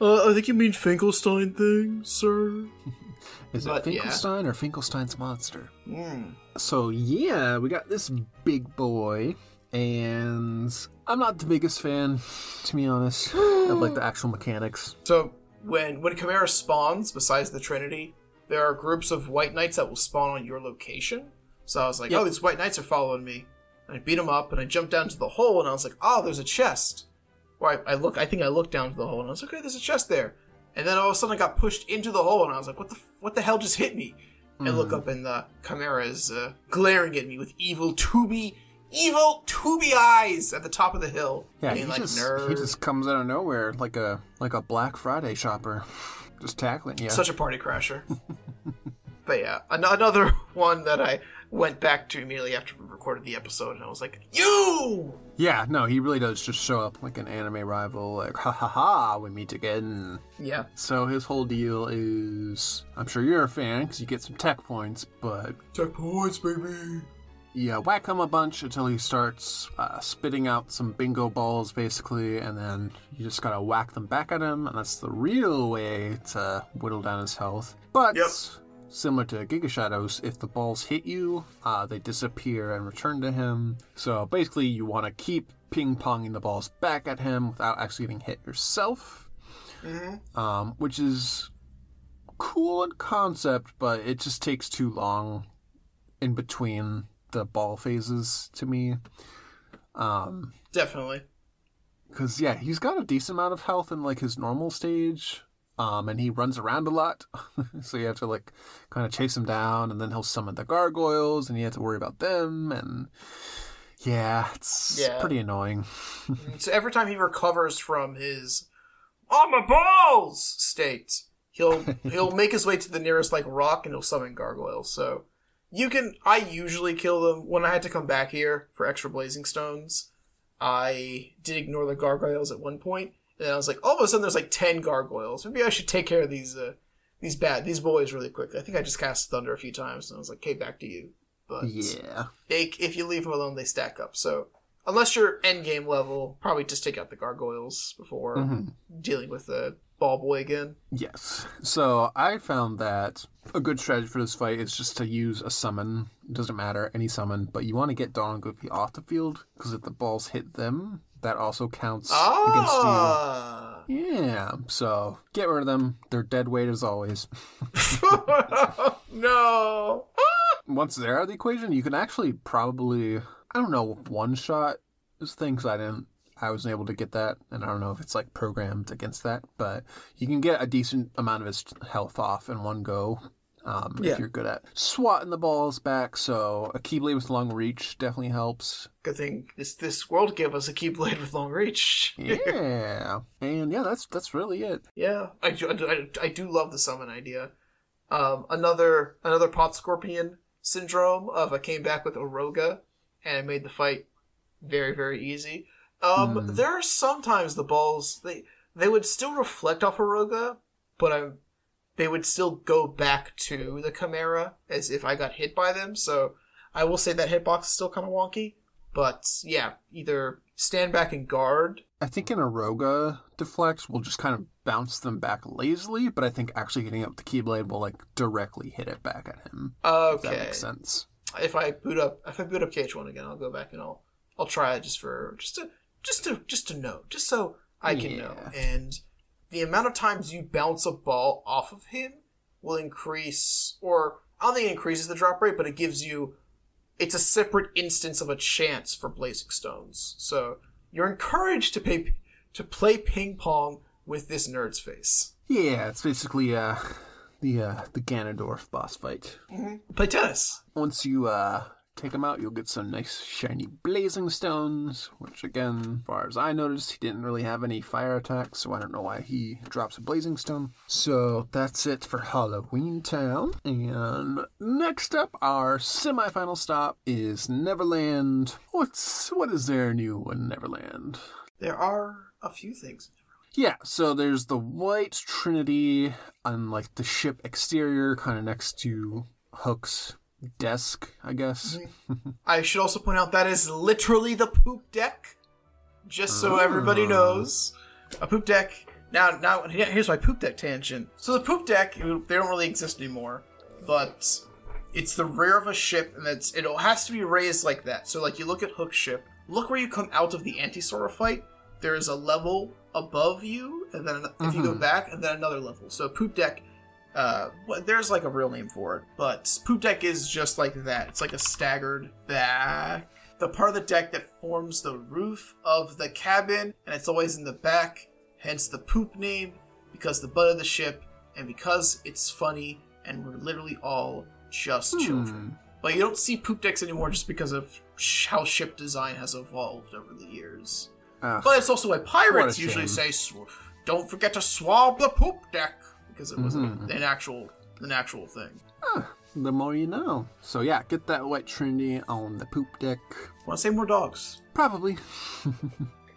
[SPEAKER 4] Uh, I think you mean Finkelstein thing, sir.
[SPEAKER 3] Is it
[SPEAKER 4] But, yeah.
[SPEAKER 3] Finkelstein or Finkelstein's monster?
[SPEAKER 4] Mm.
[SPEAKER 3] So yeah, we got this big boy, and I'm not the biggest fan, to be honest, of like the actual mechanics.
[SPEAKER 4] So when when Chimera spawns, besides the Trinity, there are groups of White Knights that will spawn on your location. So I was like,
[SPEAKER 3] Yep.
[SPEAKER 4] oh, these White Knights are following me. And I beat him up, and I jumped down to the hole, and I was like, oh, there's a chest. Well, I, I look, I think I looked down to the hole, and I was like, okay, there's a chest there. And then all of a sudden, I got pushed into the hole, and I was like, what the what the hell just hit me? I look up, and the Chimera is uh, glaring at me with evil tubey, evil tubey eyes at the top of the hill.
[SPEAKER 3] Yeah, he
[SPEAKER 4] like,
[SPEAKER 3] just
[SPEAKER 4] nerd.
[SPEAKER 3] he just comes out of nowhere like a like a Black Friday shopper, just tackling you.
[SPEAKER 4] Such a party crasher. but yeah, an- another one that I went back to immediately after we recorded the episode, and I was like, "You!"
[SPEAKER 3] yeah, no, he really does just show up like an anime rival, like ha ha ha, we meet again.
[SPEAKER 4] Yeah,
[SPEAKER 3] So his whole deal is, I'm sure you're a fan because you get some tech points, but
[SPEAKER 4] tech points, baby.
[SPEAKER 3] Yeah, whack him a bunch until he starts uh, spitting out some bingo balls, basically, and then you just gotta whack them back at him, and that's the real way to whittle down his health. But
[SPEAKER 4] Yep.
[SPEAKER 3] Similar to Giga Shadows, if the balls hit you, uh, they disappear and return to him. So basically, you want to keep ping ponging the balls back at him without actually getting hit yourself, um, which is cool in concept, but it just takes too long in between the ball phases to me. Um,
[SPEAKER 4] Definitely.
[SPEAKER 3] because yeah, he's got a decent amount of health in like his normal stage. Um, and he runs around a lot, so you have to like kind of chase him down, and then he'll summon the gargoyles, and you have to worry about them, and yeah, it's
[SPEAKER 4] Yeah.
[SPEAKER 3] pretty annoying.
[SPEAKER 4] So every time he recovers from his "on my balls" state, he'll he'll make his way to the nearest like rock and he'll summon gargoyles. So you can. I usually kill them when I had to come back here for extra blazing stones. I did ignore the gargoyles at one point, and I was like, all of a sudden there's like ten gargoyles. Maybe I should take care of these uh, these bad these boys really quick. I think I just cast thunder a few times, and I was like, okay, back to you. But
[SPEAKER 3] Yeah,
[SPEAKER 4] they, if you leave them alone, they stack up. So unless you're end game level, probably just take out the gargoyles before
[SPEAKER 3] Mm-hmm.
[SPEAKER 4] dealing with the ball boy again.
[SPEAKER 3] Yes. So I found that a good strategy for this fight is just to use a summon. It doesn't matter, any summon, but you want to get Don and Goofy off the field because if the balls hit them, that also counts against you.
[SPEAKER 4] Ah,
[SPEAKER 3] Yeah, so get rid of them. They're dead weight as always.
[SPEAKER 4] no.
[SPEAKER 3] Once they're out of the equation, you can actually probably, I don't know, one shot this thing 'cause I didn't, I wasn't able to get that, and I don't know if it's like programmed against that, but you can get a decent amount of his health off in one go. Um,
[SPEAKER 4] Yeah.
[SPEAKER 3] If you're good at swatting the balls back, so a Keyblade with long reach definitely helps.
[SPEAKER 4] Good thing this this world gave us a keyblade with long reach.
[SPEAKER 3] Yeah, and yeah, that's that's really it.
[SPEAKER 4] Yeah, I do, I do, I do- love the summon idea. Um, another another pot scorpion syndrome of I came back with Aeroga and it made the fight very very easy. Um, there are sometimes the balls they they would still reflect off Aeroga, but I'm they would still go back to the Chimera as if I got hit by them. So I will say that hitbox is still kind of wonky. But yeah, either stand back and guard
[SPEAKER 3] I think an Aeroga deflect will just kind of bounce them back lazily, but I think actually hitting up the Keyblade will like directly hit it back at him. If that
[SPEAKER 4] Okay.
[SPEAKER 3] makes sense.
[SPEAKER 4] if I boot up if I boot up KH1 again, I'll go back and I'll I'll try it just for just to just to just to know, just so I can know. And the amount of times you bounce a ball off of him will increase, or I don't think it increases the drop rate, but it gives you it's a separate instance of a chance for blazing stones. So you're encouraged to pay to play ping pong with this nerd's face.
[SPEAKER 3] Yeah, it's basically uh the uh the Ganondorf boss fight.
[SPEAKER 4] Play tennis.
[SPEAKER 3] Once you uh take him out, you'll get some nice shiny blazing stones, which again, as far as I noticed, he didn't really have any fire attacks, so I don't know why he drops a blazing stone. So that's it for Halloween Town. And next up, our semi-final stop is Neverland. What's what is there new in Neverland?
[SPEAKER 4] There are a few things.
[SPEAKER 3] Yeah, so there's the White Trinity on like the ship exterior, kind of next to Hook's desk, I guess. Mm-hmm.
[SPEAKER 4] I should also point out that is literally the poop deck. Just so ah. everybody
[SPEAKER 3] Oh.
[SPEAKER 4] knows, a poop deck. Now, now here's my poop deck tangent. So the poop deck, they don't really exist anymore, but it's the rear of a ship, and it's it has to be raised like that. So like you look at Hook ship, look where you come out of the anti-Sora fight. There is a level above you, and then if you go mm-hmm. back, and then another level. So poop deck uh, well, there's like a real name for it, but poop deck is just like that. It's like a staggered back. The part of the deck that forms the roof of the cabin, and it's always in the back, hence the poop name, because the butt of the ship, and because it's funny, and we're literally all just children. But you don't see poop decks anymore just because of how ship design has evolved over the years.
[SPEAKER 3] Ugh.
[SPEAKER 4] But it's also why pirates usually
[SPEAKER 3] shame.
[SPEAKER 4] say, "Sw- "Don't forget to swab the poop deck," because it was
[SPEAKER 3] Mm-hmm.
[SPEAKER 4] an actual, an actual thing.
[SPEAKER 3] the more you know. So yeah, get that White Trinity on the poop deck.
[SPEAKER 4] Want to say more dogs?
[SPEAKER 3] Probably.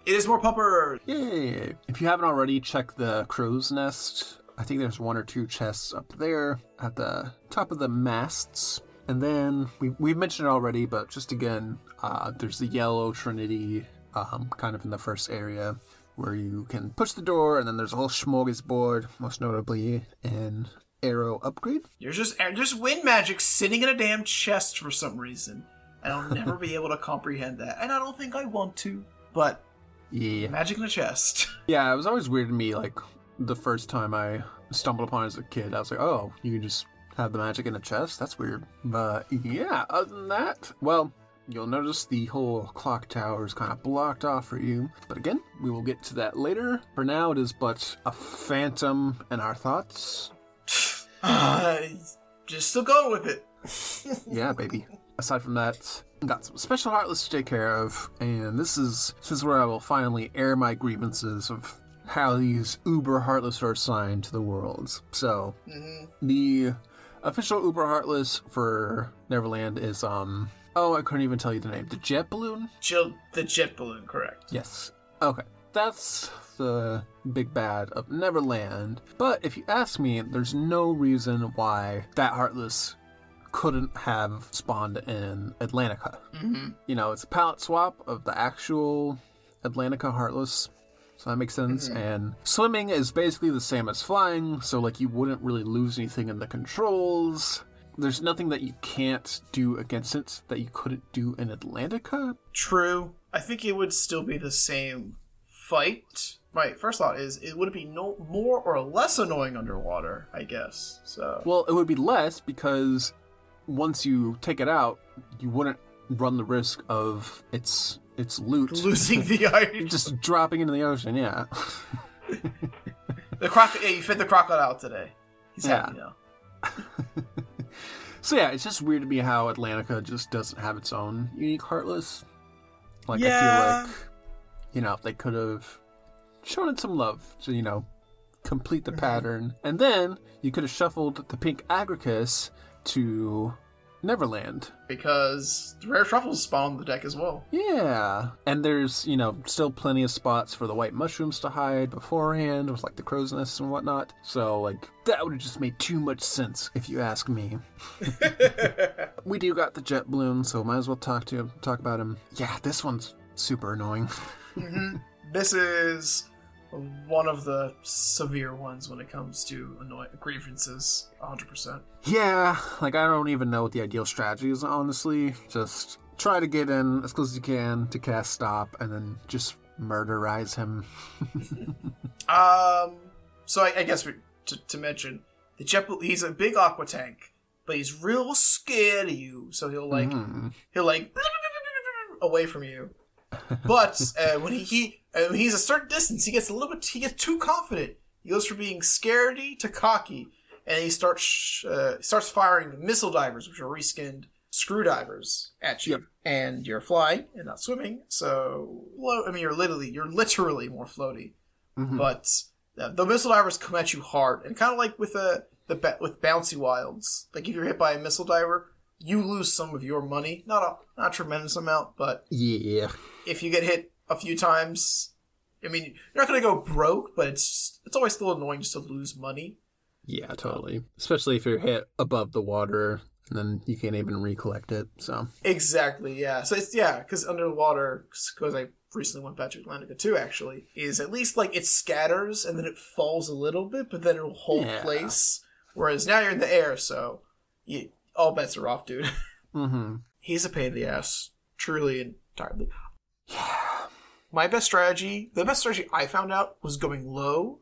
[SPEAKER 4] It is more pupper.
[SPEAKER 3] Yay! If you haven't already, check the crow's nest. I think there's one or two chests up there at the top of the masts. And then we we mentioned it already, but just again, uh, there's the yellow Trinity, um, kind of in the first area where you can push the door, and then there's a whole smorgasbord, most notably an Aero upgrade.
[SPEAKER 4] There's just there's wind magic sitting in a damn chest for some reason, and I'll never be able to comprehend that. And I don't think I want to. But
[SPEAKER 3] Yeah.
[SPEAKER 4] magic in a chest.
[SPEAKER 3] Yeah, it was always weird to me, like, the first time I stumbled upon it as a kid. I was like, oh, you can just have the magic in a chest? That's weird. But yeah, other than that, well, you'll notice the whole clock tower is kind of blocked off for you. But again, we will get to that later. For now, it is but a phantom in our thoughts.
[SPEAKER 4] Uh, just still going with it.
[SPEAKER 3] Yeah, baby. Aside from that, got some special heartless to take care of, and this is this is where I will finally air my grievances of how these uber heartless are assigned to the worlds. So the official uber heartless for Neverland is um oh I couldn't even tell you the name. The jet balloon?
[SPEAKER 4] Jill, the jet balloon, correct?
[SPEAKER 3] Yes. Okay. That's the big bad of Neverland. But if you ask me, there's no reason why that Heartless couldn't have spawned in Atlantica. Mm-hmm. You know, it's a palette swap of the actual Atlantica Heartless. So that makes sense. And swimming is basically the same as flying, so like you wouldn't really lose anything in the controls. There's nothing that you can't do against it that you couldn't do in Atlantica.
[SPEAKER 4] True. I think it would still be the same fight. My first thought is it would be no more or less annoying underwater, I guess. So
[SPEAKER 3] Well, it would be less because once you take it out, you wouldn't run the risk of its its loot
[SPEAKER 4] losing the eye.
[SPEAKER 3] just dropping into the ocean. Yeah,
[SPEAKER 4] The croc. Yeah, you fed the crocodile today. He's happy now.
[SPEAKER 3] so yeah, it's just weird to me how Atlantica just doesn't have its own unique Heartless. Like I feel like you know they could have shown it some love to you know complete
[SPEAKER 4] Mm-hmm.
[SPEAKER 3] the pattern, and then you could have shuffled the pink Agaricus to Neverland.
[SPEAKER 4] Because the rare truffles spawn on the deck as well.
[SPEAKER 3] Yeah, and there's you know still plenty of spots for the white mushrooms to hide beforehand, with like the crow's nests and whatnot. So like that would have just made too much sense if you ask me. we do got the jet balloon, so might as well talk to him, talk about him. Yeah, this one's super annoying. Mm-hmm.
[SPEAKER 4] This is one of the severe ones when it comes to annoy- grievances. 100%.
[SPEAKER 3] yeah, like I don't even know what the ideal strategy is. Honestly, just try to get in as close as you can to cast stop, and then just murderize him.
[SPEAKER 4] Um, so I, I guess we, to, to mention the jet. He's a big aqua tank, but he's real scared of you. So he'll like
[SPEAKER 3] Mhm.
[SPEAKER 4] he'll like away from you. But uh, when he, he uh, when he's a certain distance, he gets a little bit he gets too confident. He goes from being scaredy to cocky, and he starts uh, starts firing missile divers, which are reskinned screwdivers at you.
[SPEAKER 3] Yep.
[SPEAKER 4] And you're flying and not swimming, so well, I mean you're literally you're literally more floaty
[SPEAKER 3] Mhm.
[SPEAKER 4] but uh, the missile divers come at you hard, and kind of like with a the ba- with bouncy wilds. Like if you're hit by a missile diver, you lose some of your money, not a not a tremendous amount, but
[SPEAKER 3] Yeah.
[SPEAKER 4] if you get hit a few times, I mean you're not gonna go broke, but it's it's always still annoying just to lose money.
[SPEAKER 3] Yeah, totally. Especially if you're hit above the water and then you can't even recollect it. So,
[SPEAKER 4] Exactly, yeah. So it's yeah, because underwater, because I recently went back to Atlantica too. Actually, is at least like it scatters and then it falls a little bit, but then it'll hold
[SPEAKER 3] Yeah.
[SPEAKER 4] place. Whereas now you're in the air, so you, all bets are off, dude.
[SPEAKER 3] mm-hmm.
[SPEAKER 4] He's a pain in the ass, truly and entirely. My best strategy, the best strategy I found out was going low,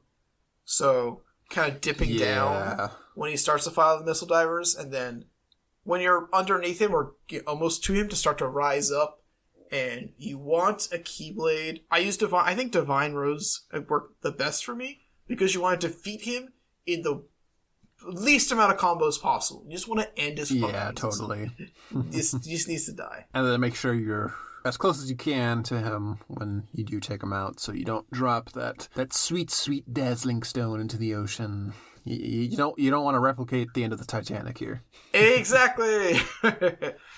[SPEAKER 4] so kind of dipping down when he starts to fire the missile divers, and then when you're underneath him or almost to him to start to rise up, and you want a keyblade. I use divine. I think divine rose worked the best for me because you want to defeat him in the least amount of combos possible. You just want to end his
[SPEAKER 3] Yeah, totally.
[SPEAKER 4] He just, just needs to die.
[SPEAKER 3] And then make sure you're as close as you can to him when you do take him out so you don't drop that that sweet sweet dazzling stone into the ocean. You, you don't you don't want to replicate the end of the Titanic here.
[SPEAKER 4] Exactly.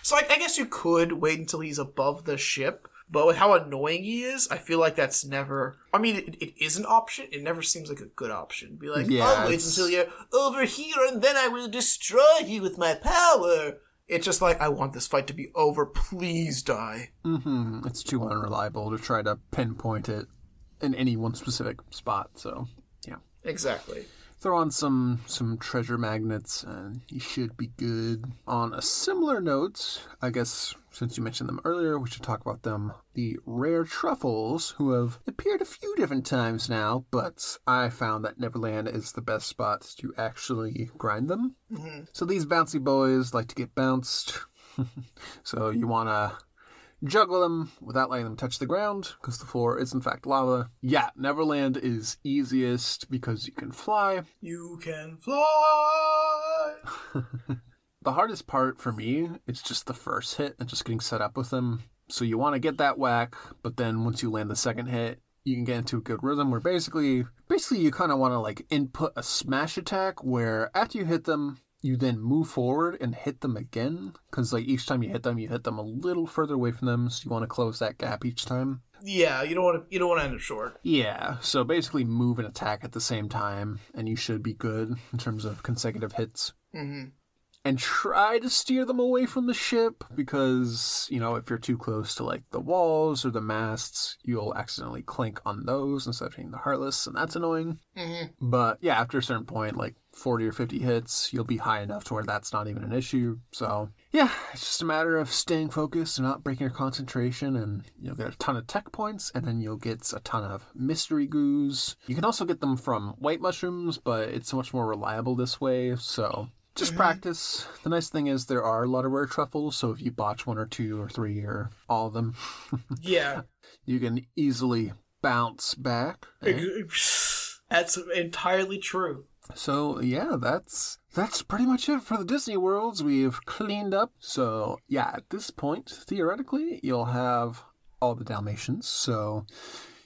[SPEAKER 4] so I, I guess you could wait until he's above the ship, but with how annoying he is, I feel like that's never. I mean, it, it is an option. It never seems like a good option. Be like,
[SPEAKER 3] Yeah,
[SPEAKER 4] I'll wait until you're over here, and then I will destroy you with my power. It's just like I want this fight to be over. Please die.
[SPEAKER 3] Mm-hmm. It's too unreliable to try to pinpoint it in any one specific spot. So yeah.
[SPEAKER 4] Exactly.
[SPEAKER 3] Throw on some some treasure magnets and you should be good. On a similar note, I guess since you mentioned them earlier, we should talk about them. The rare truffles, who have appeared a few different times now, but I found that Neverland is the best spot to actually grind them. Mm-hmm. So these bouncy boys like to get bounced. so you want to juggle them without letting them touch the ground because the floor is in fact lava. Yeah, Neverland is easiest because you can fly.
[SPEAKER 4] You can fly.
[SPEAKER 3] The hardest part for me is just the first hit and just getting set up with them. So you want to get that whack, but then once you land the second hit, you can get into a good rhythm where basically basically you kind of want to like input a smash attack where after you hit them, you then move forward and hit them again cuz like each time you hit them, you hit them a little further away from them, so you want to close that gap each time.
[SPEAKER 4] Yeah, you don't want to. You don't want to end it short.
[SPEAKER 3] Yeah, so basically move and attack at the same time, and you should be good in terms of consecutive hits.
[SPEAKER 4] Mm-hmm.
[SPEAKER 3] and try to steer them away from the ship because, you know, if you're too close to like the walls or the masts, you'll accidentally clink on those instead of hitting the Heartless, and that's annoying. But yeah, after a certain point, like 40 or 50 hits, you'll be high enough to where that's not even an issue. So yeah, it's just a matter of staying focused and not breaking your concentration, and you'll get a ton of tech points, and then you'll get a ton of mystery goos. You can also get them from white mushrooms, but it's much more reliable this way, so just mm-hmm. practice. The nice thing is there are a lot of rare truffles, so if you botch one or two or three or all of them,
[SPEAKER 4] Yeah.
[SPEAKER 3] you can easily bounce back. Eh?
[SPEAKER 4] That's entirely true.
[SPEAKER 3] So yeah, that's that's pretty much it for the Disney worlds. We've cleaned up. So yeah, at this point, theoretically, you'll have all the Dalmatians. So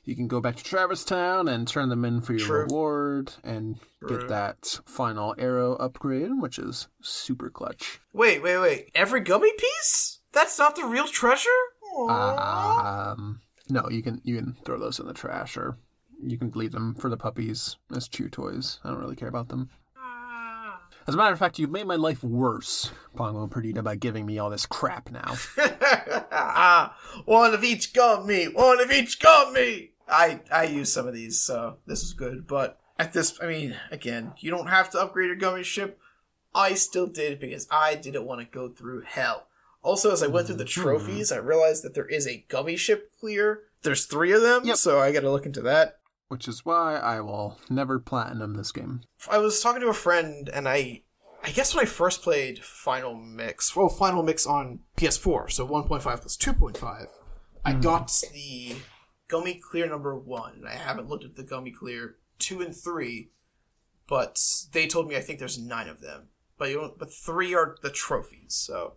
[SPEAKER 3] you can go back to Traverse Town and turn them in for your
[SPEAKER 4] True.
[SPEAKER 3] reward and
[SPEAKER 4] True.
[SPEAKER 3] get that final Aero upgrade, which is super clutch.
[SPEAKER 4] Wait, wait, wait. Every gummy piece? That's not the real treasure? Aw.
[SPEAKER 3] Um, no, you can you can throw those in the trash or you can leave them for the puppies as chew toys. I don't really care about them. As a matter of fact, you've made my life worse, Pongo and Perdita, by giving me all this crap now.
[SPEAKER 4] One of each gummy, one of each gummy. I I use some of these, so this is good. But at this, I mean, again, you don't have to upgrade your gummy ship. I still did because I didn't want to go through hell. Also, as I went through the hmm. trophies, I realized that there is a gummy ship clear. There's three of them,
[SPEAKER 3] Yep.
[SPEAKER 4] so I got to look into that.
[SPEAKER 3] Which is why I will never platinum this game.
[SPEAKER 4] I was talking to a friend, and I, I guess when I first played Final Mix, well, Final Mix on PS4, so 1.5 plus 2.5, I hmm. got the Gummy Clear number one. I haven't looked at the Gummy Clear two and three, but they told me I think there's nine of them. But you but three are the trophies, so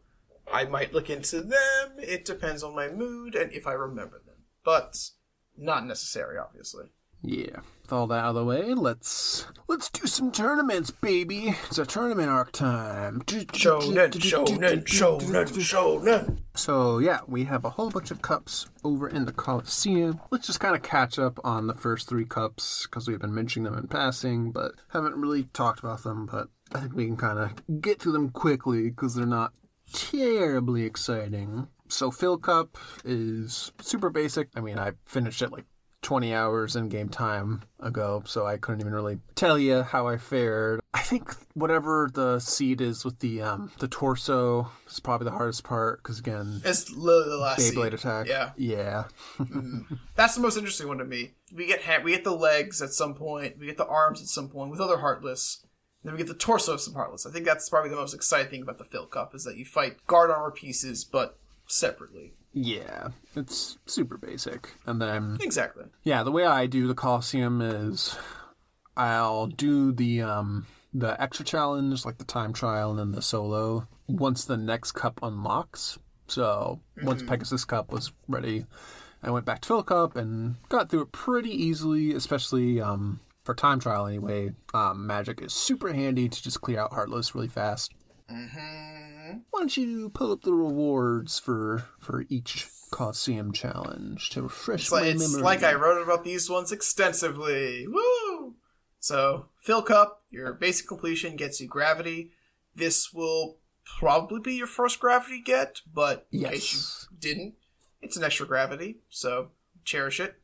[SPEAKER 4] I might look into them. It depends on my mood and if I remember them, but not necessary, obviously.
[SPEAKER 3] Yeah. With all that out of the way, let's let's do some tournaments, baby. It's a tournament arc time.
[SPEAKER 4] Shonen, shonen, shonen, shonen.
[SPEAKER 3] So yeah, we have a whole bunch of cups over in the Coliseum. Let's just kind of catch up on the first three cups because we've been mentioning them in passing, but haven't really talked about them. But I think we can kind of get to them quickly because they're not terribly exciting. So Phil Cup is super basic. I mean, I finished it like 20 hours in game time ago, so I couldn't even really tell you how I fared. I think whatever the seed is with the um the torso is probably the hardest part because again,
[SPEAKER 4] It's literally the last
[SPEAKER 3] Beyblade
[SPEAKER 4] scene.
[SPEAKER 3] attack.
[SPEAKER 4] Yeah,
[SPEAKER 3] yeah,
[SPEAKER 4] that's the most interesting one to me. We get ha- we get the legs at some point. We get the arms at some point with other Heartless. Then we get the torso of some Heartless. I think that's probably the most exciting thing about the Phil Cup is that you fight guard armor pieces, but separately.
[SPEAKER 3] Yeah. It's super basic, and then
[SPEAKER 4] Exactly.
[SPEAKER 3] yeah, the way I do the Coliseum is I'll do the um the extra challenge like the time trial and then the solo once the next cup unlocks. So once Pegasus Cup was ready, I went back to Phil Cup and got through it pretty easily, especially um for time trial anyway. Um, magic is super handy to just clear out Heartless really fast.
[SPEAKER 4] Mm-hmm.
[SPEAKER 3] Why don't you pull up the rewards for for each Coliseum challenge to refresh
[SPEAKER 4] It's
[SPEAKER 3] my
[SPEAKER 4] like, it's
[SPEAKER 3] memory?
[SPEAKER 4] like I wrote about these ones extensively. Woo! So, Phil Cup, your basic completion gets you gravity. This will probably be your first gravity get, but in case you didn't, it's an extra gravity. So, cherish it,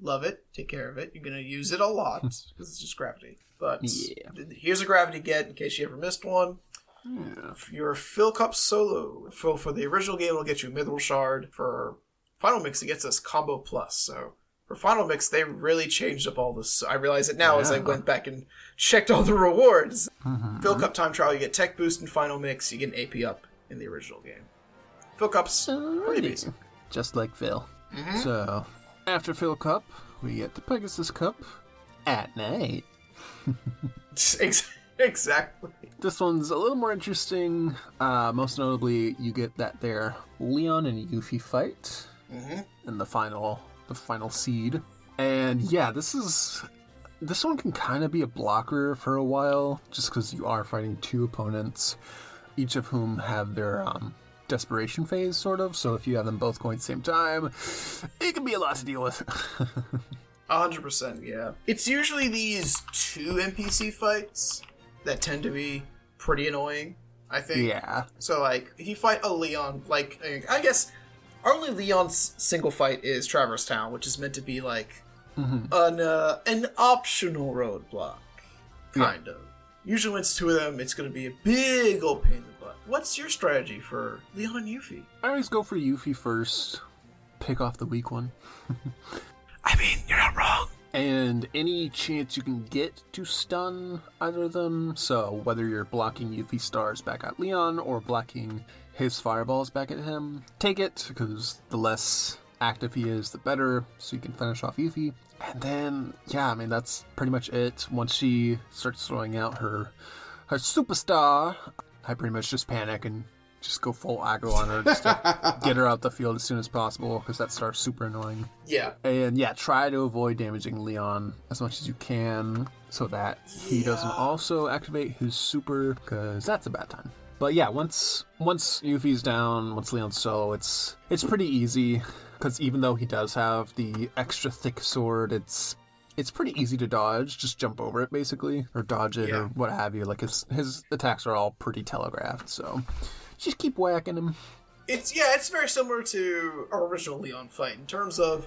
[SPEAKER 4] love it, take care of it. You're going to use it a lot because it's just gravity. But
[SPEAKER 3] Yeah.
[SPEAKER 4] here's a gravity get in case you ever missed one. Your Phil Cup solo for, for the original game will get you Mithril Shard. For Final Mix, it gets us Combo Plus. So for Final Mix, they really changed up all this. I realize it now as I went back and checked all the rewards. Phil Cup Time Trial, you get Tech Boost in Final Mix, you get an AP up in the original game. Phil Cup's pretty basic.
[SPEAKER 3] Just like Phil.
[SPEAKER 4] Mm-hmm.
[SPEAKER 3] So, after Phil Cup, we get the Pegasus Cup at night.
[SPEAKER 4] Ex- exactly.
[SPEAKER 3] This one's a little more interesting. Uh, most notably, you get that there Leon and Yuffie fight in the final, the final seed. And yeah, this is this one can kind of be a blocker for a while, just because you are fighting two opponents, each of whom have their um, desperation phase, sort of. So if you have them both going at the same time, it can be a lot to deal with.
[SPEAKER 4] A hundred percent, yeah. It's usually these two NPC fights that tend to be pretty annoying. I think.
[SPEAKER 3] Yeah.
[SPEAKER 4] So like he fight a Leon like I guess our only Leon's single fight is Traverse Town, which is meant to be like
[SPEAKER 3] Mhm.
[SPEAKER 4] an uh, an optional roadblock, kind of. Usually when it's two of them, it's going to be a big old pain in the butt. What's your strategy for Leon and Yuffie?
[SPEAKER 3] I always go for Yuffie first. Pick off the weak one.
[SPEAKER 4] I mean, you're not wrong.
[SPEAKER 3] And any chance you can get to stun either of them, so whether you're blocking Yuffie stars back at Leon or blocking his fireballs back at him, take it, because the less active he is, the better, so you can finish off Yuffie. And then, yeah, I mean, that's pretty much it. Once she starts throwing out her, her superstar, I pretty much just panic and just go full aggro on her just to get her out the field as soon as possible, because that star's super annoying.
[SPEAKER 4] Yeah.
[SPEAKER 3] And yeah, try to avoid damaging Leon as much as you can so that he doesn't also activate his super because that's a bad time. But yeah, once once Yuffie's down, once Leon's solo, it's it's pretty easy because even though he does have the extra thick sword, it's it's pretty easy to dodge. Just jump over it basically, or dodge it,
[SPEAKER 4] Yeah.
[SPEAKER 3] or what have you. Like his his attacks are all pretty telegraphed, so just keep whacking him.
[SPEAKER 4] It's yeah, it's very similar to our original Leon fight in terms of,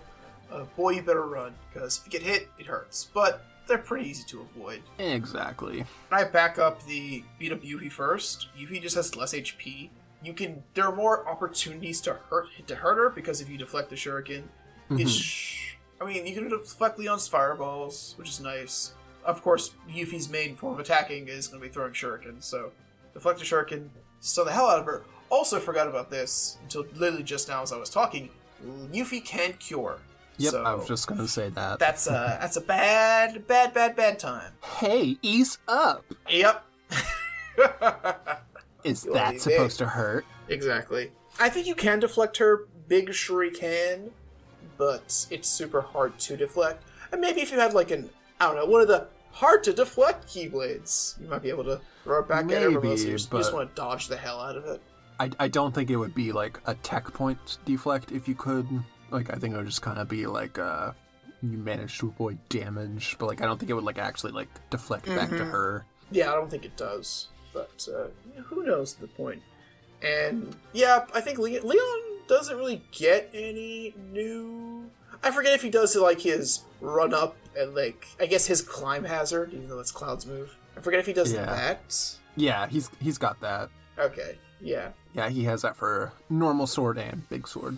[SPEAKER 4] uh, boy, you better run because if you get hit, it hurts. But they're pretty easy to avoid.
[SPEAKER 3] Exactly.
[SPEAKER 4] I back up the beat up Yuffie first, Yuffie just has less HP. You can there are more opportunities to hurt to hurt her because if you deflect the shuriken, it's I mean you can deflect Leon's fireballs, which is nice. Of course, Yuffie's main form of attacking is going to be throwing shurikens, so deflect the shuriken, stun the hell out of her. Also forgot about this until literally just now as I was talking. Yuffie can't cure.
[SPEAKER 3] Yep,
[SPEAKER 4] so
[SPEAKER 3] I was just gonna say that.
[SPEAKER 4] that's a that's a bad bad bad bad time.
[SPEAKER 3] Hey, ease up.
[SPEAKER 4] Yep.
[SPEAKER 3] Is
[SPEAKER 4] You
[SPEAKER 3] that supposed to hurt?
[SPEAKER 4] Exactly. I think you can deflect her big shuriken, but it's super hard to deflect. And maybe if you had like an I don't know one of the hard to deflect keyblades, you might be able to throw it back at her.
[SPEAKER 3] Maybe,
[SPEAKER 4] Else you just, you just want to dodge the hell out of it.
[SPEAKER 3] I, I don't think it would be like a tech point deflect if you could. Like, I think it would just kind of be like, uh, you managed to avoid damage, but like, I don't think it would like actually like deflect back
[SPEAKER 4] Mm-hmm.
[SPEAKER 3] to her.
[SPEAKER 4] Yeah, I don't think it does, but uh, who knows the point. And yeah, I think Le- Leon doesn't really get any new. I forget if he does like his run up and like I guess his Climhazzard, even though it's Cloud's move. I forget if he does
[SPEAKER 3] Yeah.
[SPEAKER 4] that.
[SPEAKER 3] Yeah, he's he's got that.
[SPEAKER 4] Okay, yeah.
[SPEAKER 3] Yeah, he has that for normal sword and big sword.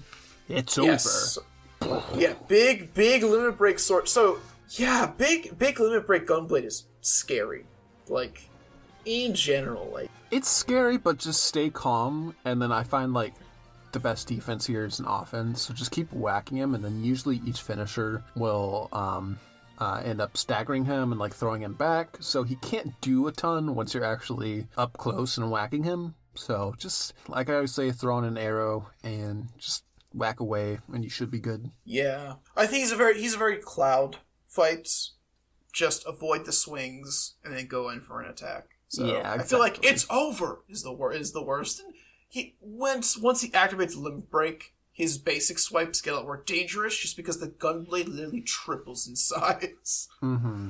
[SPEAKER 3] It's
[SPEAKER 4] Yes.
[SPEAKER 3] over.
[SPEAKER 4] Yeah, big, big limit break sword. So, yeah, big, big limit break gunblade is scary. Like, in general, like,
[SPEAKER 3] It's scary, but just stay calm, and then I find like the best defense here is an offense. So just keep whacking him, and then usually each finisher will um, uh, end up staggering him and like throwing him back. So he can't do a ton once you're actually up close and whacking him. So just like I always say, throw in an Aero and just whack away, and you should be good.
[SPEAKER 4] yeah. I think he's a very, he's a very Cloud fights. Just avoid the swings and then go in for an attack. So
[SPEAKER 3] Yeah,
[SPEAKER 4] I feel like it's over. Is the wor- is the worst. And he once once he activates limb break, his basic swipes get a lot more dangerous just because the gunblade literally triples in size.
[SPEAKER 3] Mm-hmm.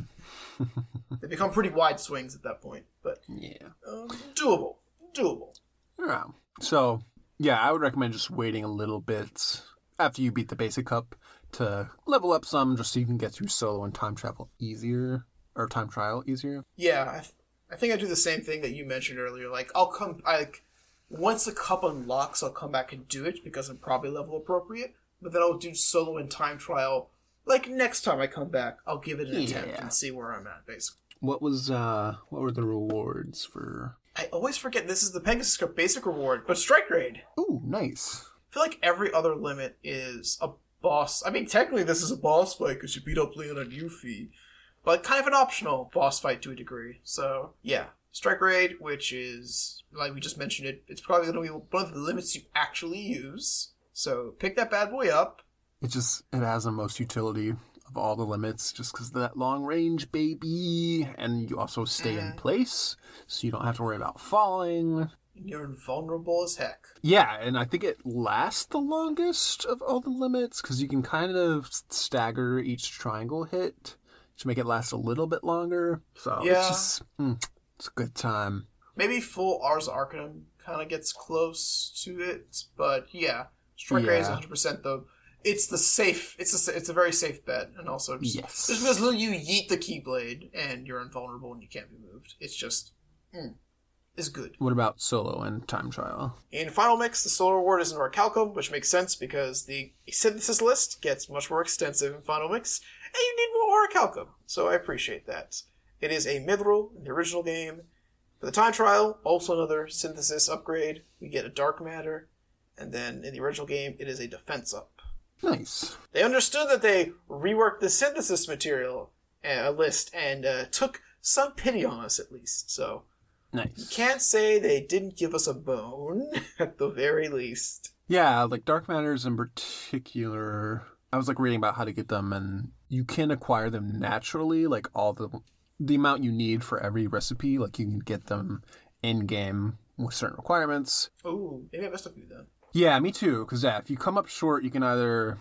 [SPEAKER 4] They become pretty wide swings at that point, but
[SPEAKER 3] Yeah.
[SPEAKER 4] um, doable, doable.
[SPEAKER 3] Yeah. So, yeah, I would recommend just waiting a little bit after you beat the basic cup to level up some just so you can get through solo and time travel easier or time trial easier.
[SPEAKER 4] Yeah, I, th- I think I do the same thing that you mentioned earlier. Like I'll come, I like once the cup unlocks, I'll come back and do it because I'm probably level appropriate. But then I'll do solo and time trial. Like next time I come back, I'll give it an attempt and see where I'm at. Basically,
[SPEAKER 3] What was uh what were the rewards for
[SPEAKER 4] I always forget this is the Pegasus Cup basic reward, but Strike Raid.
[SPEAKER 3] Ooh, nice.
[SPEAKER 4] I feel like every other limit is a boss. I mean, technically, this is a boss fight because you beat up Leon and Yuffie, but kind of an optional boss fight to a degree. So, yeah. Strike Raid, which is, like we just mentioned it, it's probably going to be one of the limits you actually use. So, pick that bad boy up.
[SPEAKER 3] It just it has the most utility of all the limits just because of that long range baby and you also stay in place so you don't have to worry about falling
[SPEAKER 4] And you're invulnerable as heck.
[SPEAKER 3] Yeah, and I think it lasts the longest of all the limits because you can kind of stagger each triangle hit to make it last a little bit longer. So
[SPEAKER 4] Yeah.
[SPEAKER 3] it's just mm, it's a good time.
[SPEAKER 4] Maybe full Ars Arcanum kind of gets close to it, but yeah, Strike Raid is 100 percent the. It's the safe. It's a it's a very safe bet, and also just,
[SPEAKER 3] Yes.
[SPEAKER 4] just because you yeet the Keyblade and you're invulnerable and you can't be moved, it's just mm, is good.
[SPEAKER 3] What about solo and time trial?
[SPEAKER 4] In Final Mix, the solo Reward is an Orichalcum, which makes sense because the synthesis list gets much more extensive in Final Mix, and you need more Orichalcum, so I appreciate that. It is a Mithril in the original game. For the time trial, also another synthesis upgrade. We get a Dark Matter, and then in the original game, it is a defense up.
[SPEAKER 3] Nice.
[SPEAKER 4] They understood that they reworked the synthesis material uh, list and uh, took some pity on us at least, so
[SPEAKER 3] Nice.
[SPEAKER 4] You can't say they didn't give us a bone at the very least.
[SPEAKER 3] Yeah, like dark matters in particular. I was like reading about how to get them, and you can acquire them naturally, like all the the amount you need for every recipe. Like you can get them in game with certain requirements.
[SPEAKER 4] Oh, maybe I messed up you then.
[SPEAKER 3] Yeah, me too. Because yeah, if you come up short, you can either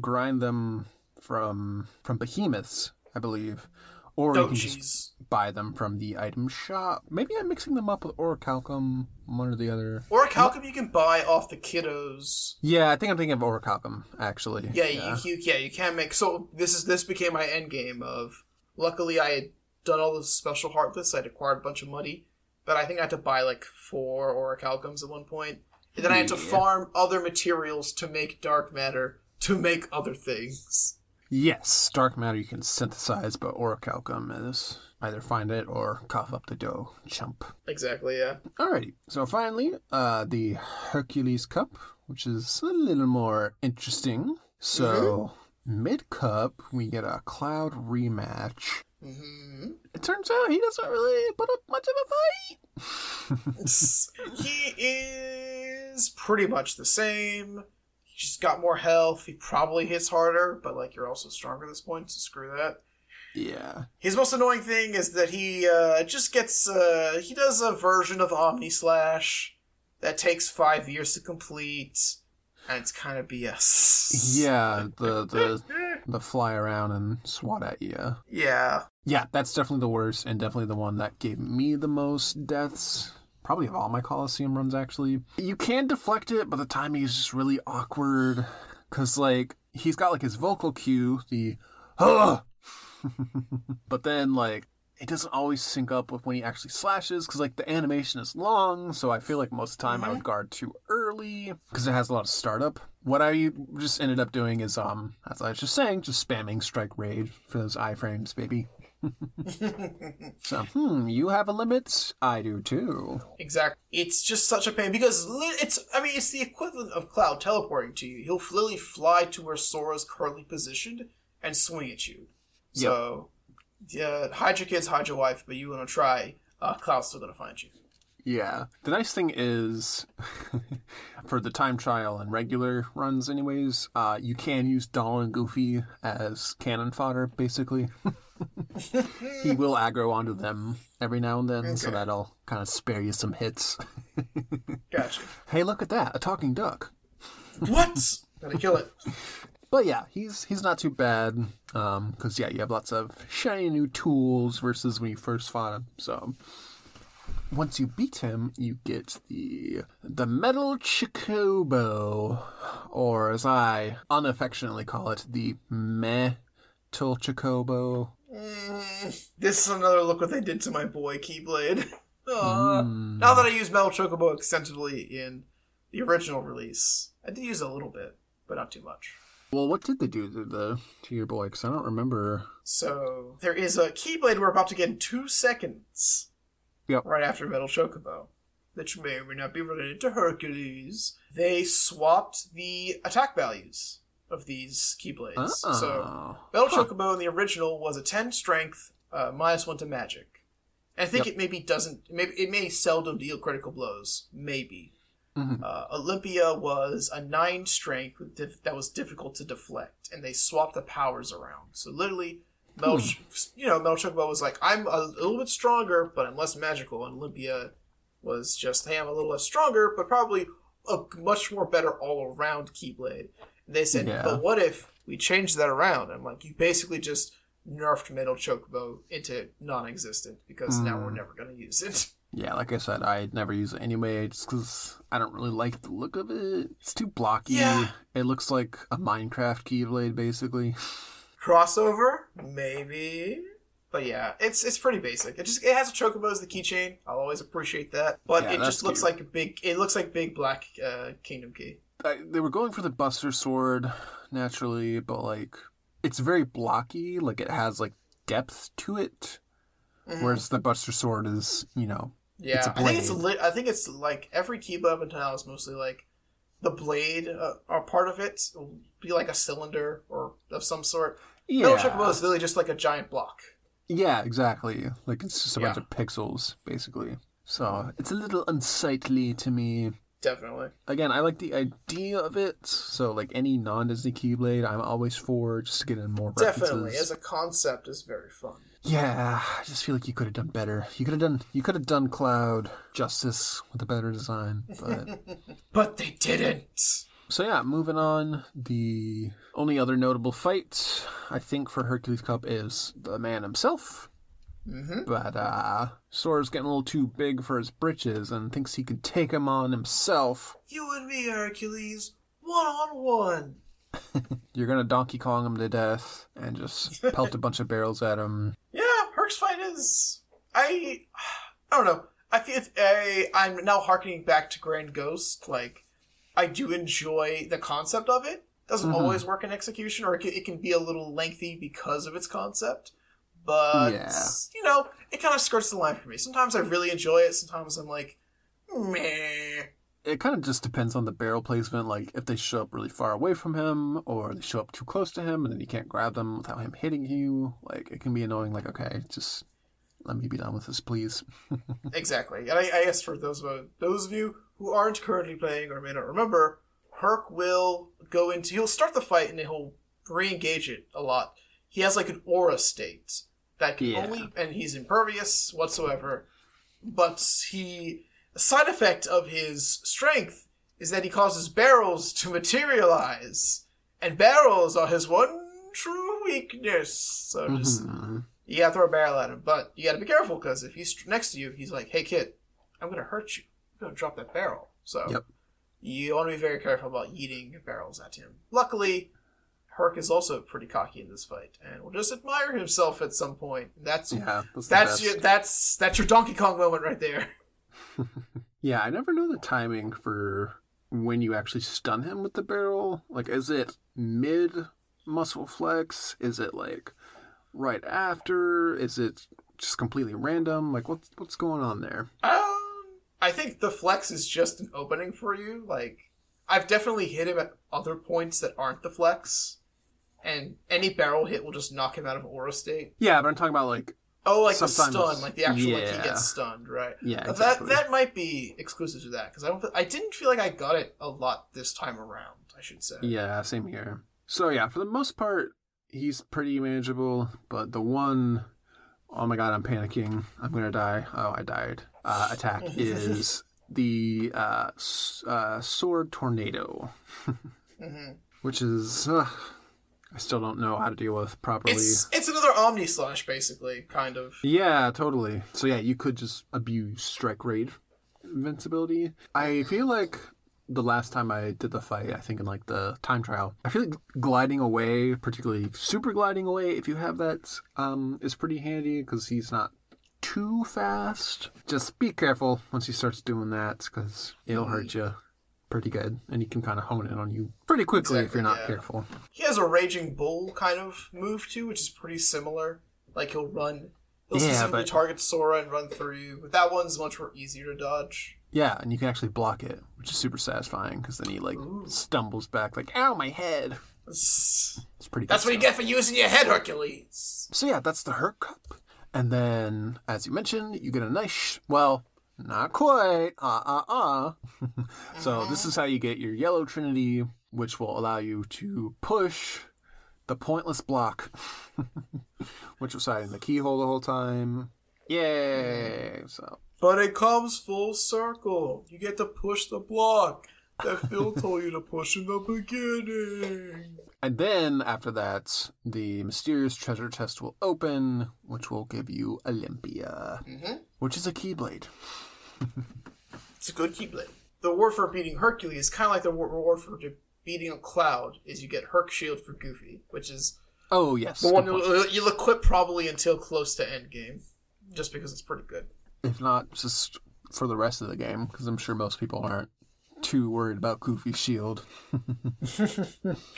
[SPEAKER 3] grind them from from behemoths, I believe, or you
[SPEAKER 4] Oh,
[SPEAKER 3] can just buy them from the item shop. Maybe I'm mixing them up with orichalcum, one or the other.
[SPEAKER 4] Orichalcum you can buy off the kiddos.
[SPEAKER 3] Yeah, I think I'm thinking of orichalcum actually.
[SPEAKER 4] Yeah, You, you yeah you can make. So this is this became my end game of. Luckily, I had done all the special Heartless. I'd acquired a bunch of money, but I think I had to buy like four orichalcums at one point. and then I had to
[SPEAKER 3] Yeah.
[SPEAKER 4] farm other materials to make dark matter to make other things.
[SPEAKER 3] Yes, dark matter you can synthesize, but orichalcum is either find it or cough up the dough, chump.
[SPEAKER 4] Exactly. Yeah.
[SPEAKER 3] Alrighty, so finally, uh, the Hercules Cup, which is a little more interesting. So, mid cup, we get a Cloud rematch.
[SPEAKER 4] Hmm
[SPEAKER 3] It turns out he doesn't really put up much of a fight.
[SPEAKER 4] he is pretty much the same. He's just got more health. He probably hits harder, but like you're also stronger at this point, so screw that.
[SPEAKER 3] yeah.
[SPEAKER 4] His most annoying thing is that he uh, just gets uh, he does a version of Omni Slash that takes five years to complete, and it's kind of BS.
[SPEAKER 3] Yeah, the, the, the fly around and swat at you.
[SPEAKER 4] yeah.
[SPEAKER 3] Yeah, that's definitely the worst, and definitely the one that gave me the most deaths. Probably of all my Coliseum runs, actually. You can deflect it, but the timing is just really awkward. Because, like, he's got, like, his vocal cue, the, huh! but then, like, it doesn't always sync up with when he actually slashes, because, like, the animation is long, so I feel like most of the time I would guard too early, because it has a lot of startup. What I just ended up doing is, um, as I was just saying, just spamming Strike Raid for those iframes, baby. So, hmm, you have a limit? I do too.
[SPEAKER 4] Exactly. It's just such a pain because it's. I mean, it's the equivalent of Cloud teleporting to you. He'll literally fly to where Sora's currently positioned and swing at you. So, yeah, hide your kids, hide your wife, but you want to try. Uh, Cloud's still gonna find you.
[SPEAKER 3] Yeah. The nice thing is, for the time trial and regular runs, anyways, uh, you can use Donald and Goofy as cannon fodder, basically. he will aggro onto them every now and then, so that'll kind of spare you some hits.
[SPEAKER 4] Gotcha.
[SPEAKER 3] hey, look at that, a talking duck.
[SPEAKER 4] what? Gotta kill it.
[SPEAKER 3] But yeah, he's he's not too bad. Um, cause yeah, you have lots of shiny new tools versus when you first fought him. So once you beat him, you get the the metal chocobo, or as I unaffectionately call it, the metal chocobo.
[SPEAKER 4] Mm, this is another look what they did to my boy Keyblade. Aw. Now that I use Metal Chocobo extensively in the original release, I did use it a little bit, but not too much.
[SPEAKER 3] Well, what did they do to the to your boy? Because I don't remember.
[SPEAKER 4] So there is a Keyblade we're about to get in two seconds.
[SPEAKER 3] Yep.
[SPEAKER 4] Right after Metal Chocobo, which may or may not be related to Hercules. They swapped the attack values of these Keyblades. So
[SPEAKER 3] Oh.
[SPEAKER 4] Metal
[SPEAKER 3] Huh.
[SPEAKER 4] Chocobo in the original was a 10 strength, uh, minus 1 to magic. And I think
[SPEAKER 3] Yep.
[SPEAKER 4] it maybe doesn't, maybe it may seldom deal critical blows. Maybe.
[SPEAKER 3] Mhm.
[SPEAKER 4] Uh, Olympia was a 9 strength with dif- that was difficult to deflect, and they swapped the powers around. So literally, Metal,
[SPEAKER 3] Hmm.
[SPEAKER 4] You know, Metal Chocobo was like, I'm a little bit stronger, but I'm less magical. And Olympia was just, hey, I'm a little less stronger, but probably a much more better all around Keyblade. They said,
[SPEAKER 3] Yeah.
[SPEAKER 4] but what if we change that around? I'm like, you basically just nerfed Metal Chocobo into non existent because now
[SPEAKER 3] Hmm.
[SPEAKER 4] we're never going to use it.
[SPEAKER 3] Yeah, like I said, I never use it anyway, just because I don't really like the look of it. It's too blocky.
[SPEAKER 4] Yeah.
[SPEAKER 3] It looks like a Minecraft Keyblade, basically.
[SPEAKER 4] Crossover, maybe. But yeah, it's it's pretty basic. It just it has a chocobo as the keychain. I'll always appreciate that. But
[SPEAKER 3] Yeah,
[SPEAKER 4] it just looks
[SPEAKER 3] cute.
[SPEAKER 4] like a big. It looks like big black uh, kingdom key.
[SPEAKER 3] I, they were going for the Buster Sword naturally, but like it's very blocky. Like it has like depth to it,
[SPEAKER 4] Mhm.
[SPEAKER 3] whereas the Buster Sword is, you know,
[SPEAKER 4] Yeah,
[SPEAKER 3] It's a
[SPEAKER 4] I think it's
[SPEAKER 3] blade.
[SPEAKER 4] lit. I think it's like every Keyblade up until now is mostly like the blade uh, or part of it will be like a cylinder or of some sort.
[SPEAKER 3] yeah,
[SPEAKER 4] No Chocobo is really just like a giant block.
[SPEAKER 3] yeah, exactly. Like it's just a bunch of pixels, basically. So it's a little unsightly to me.
[SPEAKER 4] Definitely.
[SPEAKER 3] Again, I like the idea of it. So like any non-Disney Keyblade, I'm always for just to get in more references.
[SPEAKER 4] Definitely. As a concept is very fun.
[SPEAKER 3] Yeah, I just feel like you could have done better. You could have done you could have done Cloud justice with a better design. But
[SPEAKER 4] But they didn't.
[SPEAKER 3] so yeah, moving on. The only other notable fight I think for Hercules Cup is the man himself.
[SPEAKER 4] Mm-hmm.
[SPEAKER 3] But uh Sora's getting a little too big for his britches and thinks he can take him on himself.
[SPEAKER 4] You and me, Hercules, one on one.
[SPEAKER 3] You're gonna Donkey Kong him to death and just pelt a bunch of barrels at him.
[SPEAKER 4] Yeah, Herc's fight is. I. I don't know. I feel I, I'm now harkening back to Grand Ghost. Like, I do enjoy the concept of it. Doesn't
[SPEAKER 3] Mhm.
[SPEAKER 4] always work in execution, or it can, it can be a little lengthy because of its concept. But
[SPEAKER 3] Yeah.
[SPEAKER 4] you know, it kind of skirts the line for me. Sometimes I really enjoy it. Sometimes I'm like, meh.
[SPEAKER 3] it kind of just depends on the barrel placement. Like if they show up really far away from him, or they show up too close to him, and then you can't grab them without him hitting you. Like it can be annoying. Like okay, just let me be done with this, please.
[SPEAKER 4] Exactly. And I, I guess for those of those of you who aren't currently playing or may not remember, Herc will go into he'll start the fight and he'll re-engage it a lot. He has like an aura state that can
[SPEAKER 3] Yeah.
[SPEAKER 4] only and he's impervious whatsoever. But he a side effect of his strength is that he causes barrels to materialize. And barrels are his one true weakness. So just
[SPEAKER 3] Mhm.
[SPEAKER 4] you gotta throw a barrel at him, but you gotta be careful because if he's next to you, he's like, "Hey kid, I'm gonna hurt you. I'm gonna drop that barrel." So
[SPEAKER 3] Yep.
[SPEAKER 4] you want to be very careful about eating barrels at him. Luckily, Herc is also pretty cocky in this fight and will just admire himself at some point. That's
[SPEAKER 3] Yeah, that's,
[SPEAKER 4] that's your that's that's your Donkey Kong moment right there.
[SPEAKER 3] Yeah, I never know the timing for when you actually stun him with the barrel. Like, is it mid muscle flex? Is it like right after? Is it just completely random? Like, what's what's going on there?
[SPEAKER 4] Um, I think the flex is just an opening for you. Like, I've definitely hit him at other points that aren't the flex, and any barrel hit will just knock him out of aura state.
[SPEAKER 3] Yeah, but I'm talking about like
[SPEAKER 4] Oh, like
[SPEAKER 3] Sometimes-
[SPEAKER 4] the stun, like the actual like he gets stunned, right?
[SPEAKER 3] yeah, exactly.
[SPEAKER 4] That that might be exclusive to that because I don't. I didn't feel like I got it a lot this time around. I should say.
[SPEAKER 3] Yeah, same here. So yeah, for the most part, he's pretty manageable. But the one, oh my god, I'm panicking. I'm gonna die. Oh, I died. Uh, attack is the uh, s- uh, sword tornado,
[SPEAKER 4] hmm
[SPEAKER 3] which is uh, I still don't know how to deal with properly.
[SPEAKER 4] It's it's another Omni slash, basically, kind of.
[SPEAKER 3] Yeah, totally. So yeah, you could just abuse strike raid invincibility. I feel like the last time I did the fight, I think in like the time trial, I feel like gliding away, particularly super gliding away, if you have that, um, is pretty handy because he's not too fast. Just be careful once he starts doing that because it'll hurt you pretty good, and he can kind of hone in on you pretty quickly if you're not
[SPEAKER 4] yeah.
[SPEAKER 3] careful.
[SPEAKER 4] He has a raging bull kind of move too, which is pretty similar. Like he'll run, he'll
[SPEAKER 3] Yeah,
[SPEAKER 4] specifically
[SPEAKER 3] but-
[SPEAKER 4] target Sora and run through you. But that one's much more easier to dodge.
[SPEAKER 3] Yeah, and you can actually block it, which is super satisfying because then he like
[SPEAKER 4] Ooh.
[SPEAKER 3] stumbles back, like "ow, my head."
[SPEAKER 4] That's
[SPEAKER 3] It's pretty.
[SPEAKER 4] that's what you get for using your head, Hercules.
[SPEAKER 3] So yeah, that's the Herc Cup, and then as you mentioned, you get a nice. Sh- well, not quite. Uh uh uh. so this is how you get your Yellow Trinity, which will allow you to push the pointless block, which was hiding the keyhole the whole time. Yay! So
[SPEAKER 4] But it comes full circle. You get to push the block. that Phil told you to push in the beginning.
[SPEAKER 3] And then after that, the mysterious treasure chest will open, which will give you Olympia, which is a keyblade.
[SPEAKER 4] It's a good keyblade. The reward for beating Hercules is kind of like the wa- reward for beating a cloud. Is you get Herc Shield for Goofy, which is
[SPEAKER 3] Oh yes,
[SPEAKER 4] the one you'll, you'll equip probably until close to end game, just because it's pretty good.
[SPEAKER 3] if not just for the rest of the game, because I'm sure most people aren't too worried about Goofy's shield.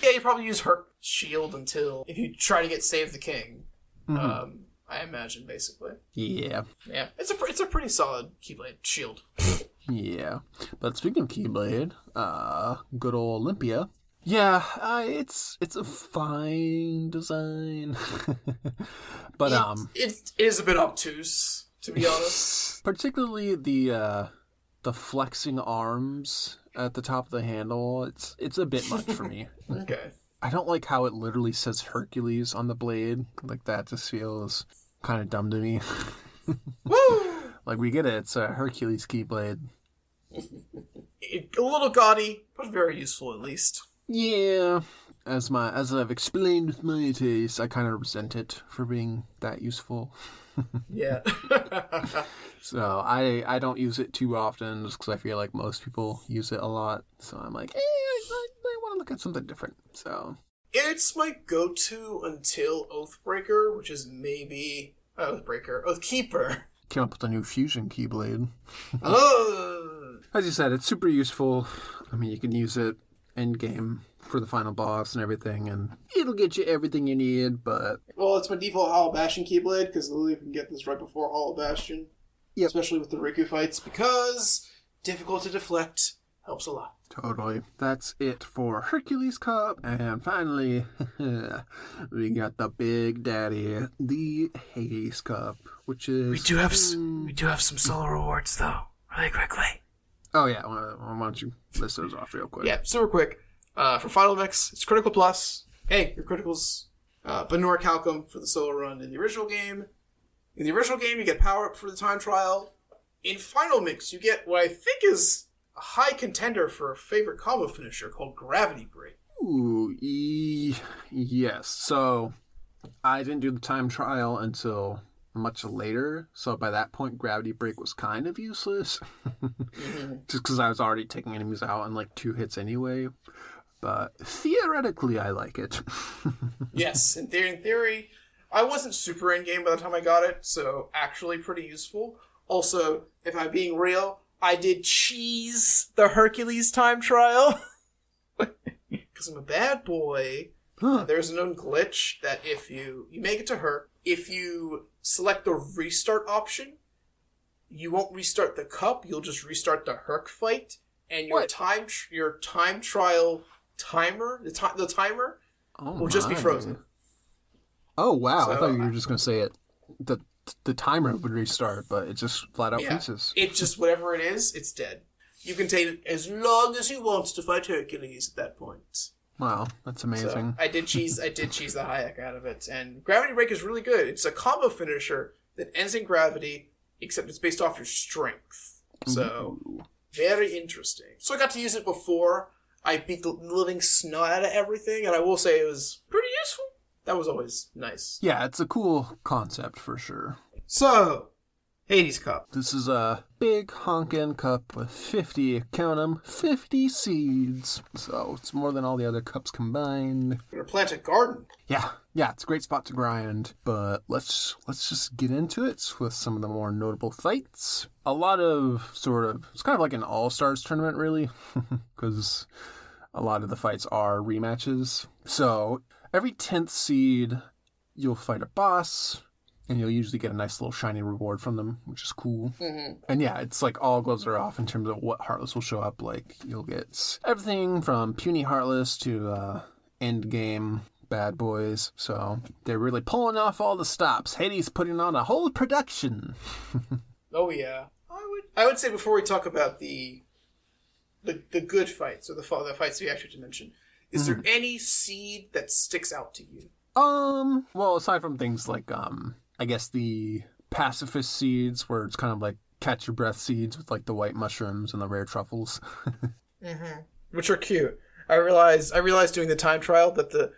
[SPEAKER 4] Yeah, you probably use Herc Shield until if you try to get Save the King. Um, I imagine basically.
[SPEAKER 3] Yeah,
[SPEAKER 4] Yeah, it's a it's a pretty solid Keyblade shield.
[SPEAKER 3] yeah. But speaking of Keyblade, uh, good old Olympia. Yeah, uh, it's it's a fine design, but um,
[SPEAKER 4] It is a bit obtuse, to be honest.
[SPEAKER 3] particularly the uh, the flexing arms at the top of the handle. It's it's a bit much for me.
[SPEAKER 4] okay.
[SPEAKER 3] I don't like how it literally says Hercules on the blade. Like that just feels kind of dumb to me.
[SPEAKER 4] Woo!
[SPEAKER 3] like we get it, it's a Hercules keyblade.
[SPEAKER 4] A little gaudy, but very useful at least.
[SPEAKER 3] Yeah, as my as I've explained with my taste, I kind of resent it for being that useful.
[SPEAKER 4] Yeah.
[SPEAKER 3] So I I don't use it too often just because I feel like most people use it a lot. So I'm like, eh, I, I want to look at something different. So
[SPEAKER 4] it's my go-to until Oathbreaker, which is maybe uh, Oathbreaker, Oathkeeper.
[SPEAKER 3] came up with a new fusion keyblade.
[SPEAKER 4] oh,
[SPEAKER 3] As you said, it's super useful. I mean, you can use it end game for the final boss and everything, and it'll get you everything you need. But
[SPEAKER 4] well, it's my default Hollow Bastion Keyblade because literally you can get this right before Hollow Bastion.
[SPEAKER 3] Yep.
[SPEAKER 4] Especially with the Riku fights because difficult to deflect helps a lot.
[SPEAKER 3] Totally, that's it for Hercules Cup. And finally, we got the Big Daddy, the Hades Cup, which is
[SPEAKER 4] We do have s- we do have some solo rewards though, really quickly.
[SPEAKER 3] Oh yeah, why why don't you list those off real quick?
[SPEAKER 4] Yeah, super quick. Uh, for Final Mix, it's Critical Plus. Hey, your criticals. Uh, Benora Calcum for the solo run in the original game. In the original game, you get power up for the time trial. In Final Mix, you get what I think is a high contender for a favorite combo finisher called Gravity Break.
[SPEAKER 3] Ooh, e- yes. So I didn't do the time trial until much later. So by that point, Gravity Break was kind of useless. Just because I was already taking enemies out in like two hits anyway. But theoretically, I like it.
[SPEAKER 4] yes, in theory, in theory, I wasn't super in game by the time I got it, so actually pretty useful. Also, if I'm being real, I did cheese the Hercules time trial because I'm a bad boy.
[SPEAKER 3] Huh.
[SPEAKER 4] There's a known glitch that if you you make it to her, if you select the restart option, you won't restart the cup. You'll just restart the Herc fight, and your
[SPEAKER 3] What?
[SPEAKER 4] time your time trial timer the time the timer
[SPEAKER 3] Oh
[SPEAKER 4] will just be frozen.
[SPEAKER 3] Oh wow! I thought you were just gonna say it. The the timer would restart, but it just flat out
[SPEAKER 4] Yeah.
[SPEAKER 3] freezes.
[SPEAKER 4] It just whatever it is, it's dead. You can take it as long as you want to fight Hercules at that point.
[SPEAKER 3] Wow, that's
[SPEAKER 4] So
[SPEAKER 3] amazing.
[SPEAKER 4] I did cheese. I did cheese the Hayek out of it, and Gravity Break is really good. It's a combo finisher that ends in gravity, except it's based off your strength. So
[SPEAKER 3] Ooh.
[SPEAKER 4] very interesting. So I got to use it before I beat the living snot out of everything, and I will say it was pretty. That was always nice.
[SPEAKER 3] Yeah, it's a cool concept for sure.
[SPEAKER 4] So, Hades Cup.
[SPEAKER 3] This is a big honkin' cup with 50, count 'em, 50 seeds. So it's more than all the other cups combined.
[SPEAKER 4] We're gonna plant a garden.
[SPEAKER 3] Yeah, yeah, it's a great spot to grind. But let's let's just get into it with some of the more notable fights. A lot of sort of it's kind of like an all stars tournament, really, because a lot of the fights are rematches. So every tenth seed, you'll fight a boss. And you'll usually get a nice little shiny reward from them, which is cool. And yeah, it's like all gloves are off in terms of what Heartless will show up. Like you'll get everything from puny Heartless to uh, end game bad boys. So they're really pulling off all the stops. Hades putting on a whole production.
[SPEAKER 4] Oh yeah, I would. I would say before we talk about the the the good fights or the fa- the fights we actually have is there any seed that sticks out to you?
[SPEAKER 3] Um, well, aside from things like um, I guess the pacifist seeds, where it's kind of like catch your breath seeds with like the white mushrooms and the rare truffles. mm-hmm.
[SPEAKER 4] which are cute. I realize I realized doing the time trial that the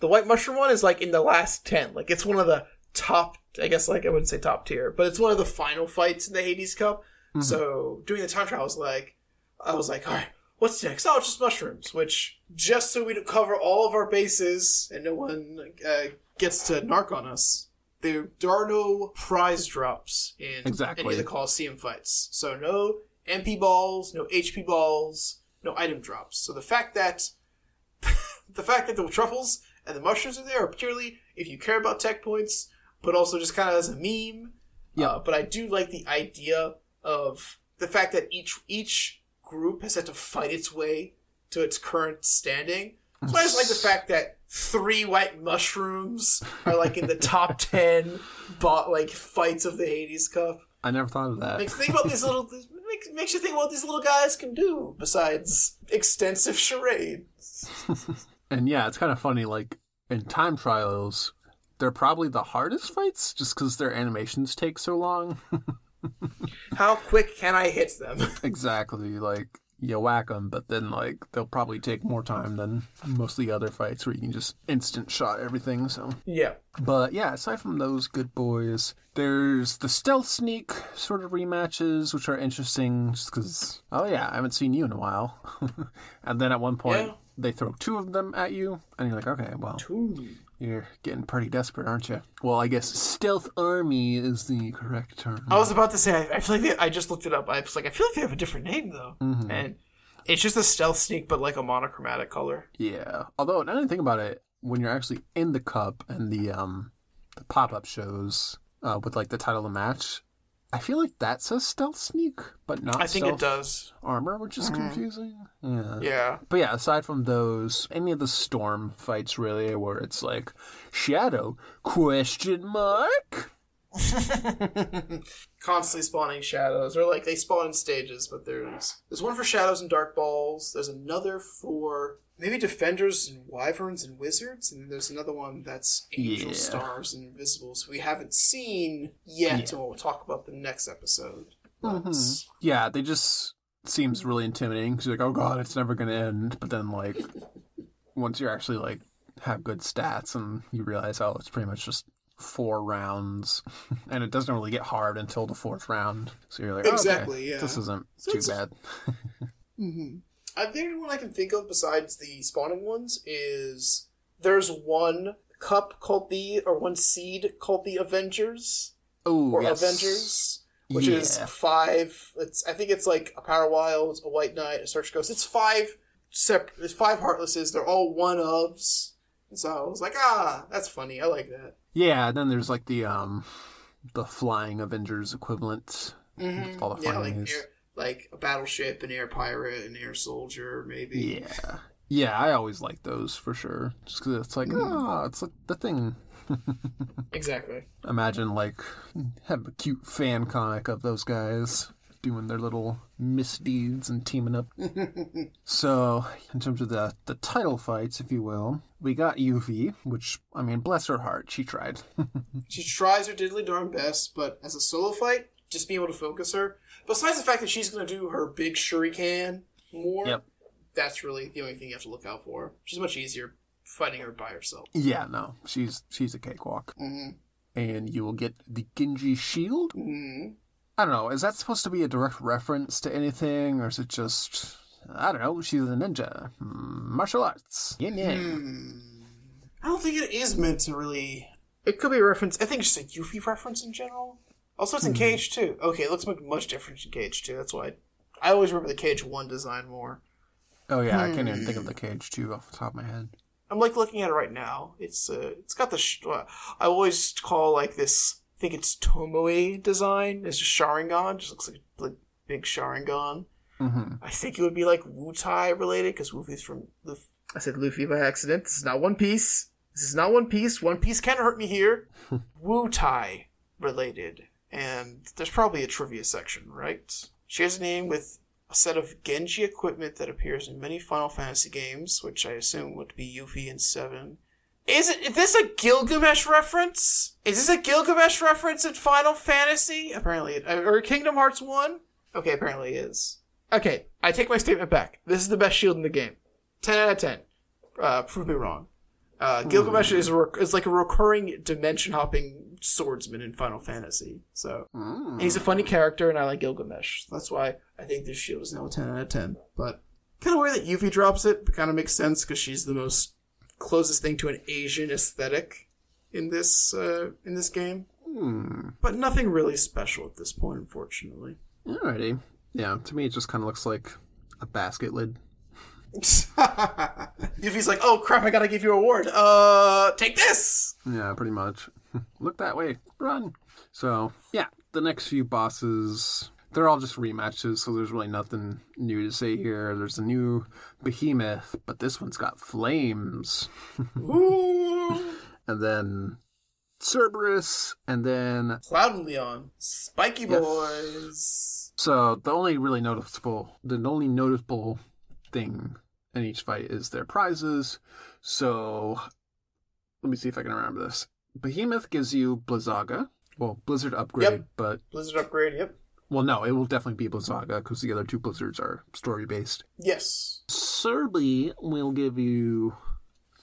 [SPEAKER 4] the white mushroom one is like in the last ten. Like it's one of the top. I guess like I wouldn't say top tier, but it's one of the final fights in the Hades Cup. So doing the time trial was like, I was like, all right, what's next? Oh, just mushrooms. Which just so we don't cover all of our bases and no one uh, gets to narc on us. There, there are no prize drops in any of the Coliseum fights. So no MP balls, no HP balls, no item drops. So the fact that the fact that the truffles and the mushrooms are there are purely if you care about tech points, but also just kind of as a meme.
[SPEAKER 3] Yeah.
[SPEAKER 4] Uh, but I do like the idea of the fact that each each group has had to fight its way to its current standing. So I just like the fact that three white mushrooms are like in the top ten bot like fights of the Hades Cup.
[SPEAKER 3] I never thought of that.
[SPEAKER 4] Makes think about these little makes, makes you think what these little guys can do besides extensive charades.
[SPEAKER 3] And yeah, it's kind of funny. Like in time trials, they're probably the hardest fights, just because their animations take so long.
[SPEAKER 4] How quick can I hit them?
[SPEAKER 3] exactly. Like you whack them, but then like they'll probably take more time than most of the other fights where you can just instant shot everything. So,
[SPEAKER 4] yeah.
[SPEAKER 3] but yeah, aside from those good boys, there's the stealth sneak sort of rematches, which are interesting, just because oh yeah, I haven't seen you in a while. and then at one point.
[SPEAKER 4] Yeah.
[SPEAKER 3] They throw two of them at you, and you're like, okay, well, You're getting pretty desperate, aren't you? Well, I guess stealth army is the correct term.
[SPEAKER 4] I was about to say I, I feel like they, I just looked it up. I was like I feel like they have a different name though, and it's just a stealth sneak, but like a monochromatic color.
[SPEAKER 3] Yeah. Although now that I think about it, when you're actually in the cup and the um the pop up shows uh, with like the title of the match, I feel like that says stealth sneak, but not.
[SPEAKER 4] I think it does.
[SPEAKER 3] Armor, which is mm-hmm. confusing. Yeah.
[SPEAKER 4] Yeah.
[SPEAKER 3] But yeah, aside from those, any of the storm fights really, where it's like shadow question mark.
[SPEAKER 4] Constantly spawning shadows, or like they spawn in stages. But there's there's one for shadows and dark balls. There's another for maybe defenders and wyverns and wizards, and then there's another one that's angel
[SPEAKER 3] Yeah.
[SPEAKER 4] stars and invisibles. We haven't seen yet, and we'll talk about the next episode. Mm-hmm. But
[SPEAKER 3] Yeah, they just seems really intimidating because you're like, oh god, it's never gonna end. But then like, once you actually like have good stats and you realize, oh, it's pretty much just four rounds, and it doesn't really get hard until the fourth round. So you're like, oh, okay,
[SPEAKER 4] Exactly, yeah.
[SPEAKER 3] this isn't
[SPEAKER 4] So
[SPEAKER 3] too
[SPEAKER 4] it's-
[SPEAKER 3] bad. Mm-hmm.
[SPEAKER 4] I think one I can think of besides the spawning ones is there's one cup called the or one seed called the Avengers
[SPEAKER 3] Oh,
[SPEAKER 4] or
[SPEAKER 3] yes.
[SPEAKER 4] Avengers, which is five. It's I think it's like a Power Wild, a White Knight, a Search Ghost. It's five separate. It's five Heartlesses. They're all one ofs. And so I was like, ah, that's funny. I like that.
[SPEAKER 3] Yeah, and then there's like the um, the flying Avengers equivalent. with All the
[SPEAKER 4] Yeah, like
[SPEAKER 3] flying
[SPEAKER 4] like a battleship, an air pirate, an air soldier, maybe.
[SPEAKER 3] Yeah. Yeah, I always like those for sure. Just because it's like, ah, it's like the thing.
[SPEAKER 4] Exactly.
[SPEAKER 3] Imagine like have a cute fan comic of those guys doing their little misdeeds and teaming up. so, in terms of the the title fights, if you will, we got Yuffie, which I mean, bless her heart, she tried.
[SPEAKER 4] She tries her diddly darn best, but as a solo fight, just being able to focus her. Besides the fact that she's going to do her big shuriken more,
[SPEAKER 3] Yep.
[SPEAKER 4] that's really the only thing you have to look out for. She's much easier fighting her by herself.
[SPEAKER 3] yeah, no, she's she's a cakewalk.
[SPEAKER 4] Mhm.
[SPEAKER 3] And you will get the Genji shield.
[SPEAKER 4] Mm-hmm.
[SPEAKER 3] I don't know. Is that supposed to be a direct reference to anything, or is it just I don't know? She's a ninja, Mm, martial arts. Yin yang.
[SPEAKER 4] I don't think it is meant to really. It could be a reference. I think it's just a Yuffie reference in general. Also, it's in Cage 2. Okay, it looks much, much different in Cage 2. That's why I, I always remember the Cage 1 design more.
[SPEAKER 3] Oh yeah, I can't even think of the cage two off the top of my head.
[SPEAKER 4] I'm like looking at it right now. It's uh, it's got the sh- uh, I always call like this. I think it's Tomoe design. It's just Sharingan. Just looks like a like, big Sharingan.
[SPEAKER 3] Mm-hmm.
[SPEAKER 4] I think it would be like Wutai related because Luffy's from. Luf- I said Luffy by accident. This is not One Piece. This is not One Piece. One Piece can't hurt me here. Wutai related, and there's probably a trivia section, right? She has a name with a set of Genji equipment that appears in many Final Fantasy games, which I assume would be Yuffie and Seven. Is it? Is this a Gilgamesh reference? Is this a Gilgamesh reference in Final Fantasy? Apparently, or Kingdom Hearts One. Okay, apparently it is. Okay, I take my statement back. This is the best shield in the game. 10 out of 10. Uh, prove me wrong. Uh, Gilgamesh is, a rec- is like a recurring dimension hopping swordsman in Final Fantasy. So,
[SPEAKER 3] Mm.
[SPEAKER 4] he's a funny character, and I like Gilgamesh. That's why I think this shield is now a 10 out of 10. But kind of weird that Yuffie drops it, but kind of makes sense because she's the most closest thing to an Asian aesthetic in this uh, in this game.
[SPEAKER 3] Hmm.
[SPEAKER 4] But nothing really special at this point, unfortunately.
[SPEAKER 3] Alrighty. Yeah, to me it just kind of looks like a basket lid.
[SPEAKER 4] Yuffie's like, "Oh crap! I gotta give you a award. Uh, take this."
[SPEAKER 3] Yeah, pretty much. Look that way. Run. So, yeah, the next few bosses, they're all just rematches, so there's really nothing new to say here. There's a new behemoth, but this one's got flames.
[SPEAKER 4] Ooh.
[SPEAKER 3] And then Cerberus, and then.
[SPEAKER 4] Cloud and Leon, spiky
[SPEAKER 3] Yes.
[SPEAKER 4] boys.
[SPEAKER 3] So, the only really noticeable, the only noticeable thing in each fight is their prizes. So, let me see if I can remember this. Behemoth gives you Blizzaga. Well, Blizzard upgrade,
[SPEAKER 4] Yep.
[SPEAKER 3] but
[SPEAKER 4] Blizzard upgrade. Yep.
[SPEAKER 3] Well, no, it will definitely be Blizzaga because the other two Blizzards are story based.
[SPEAKER 4] Yes.
[SPEAKER 3] Surly will give you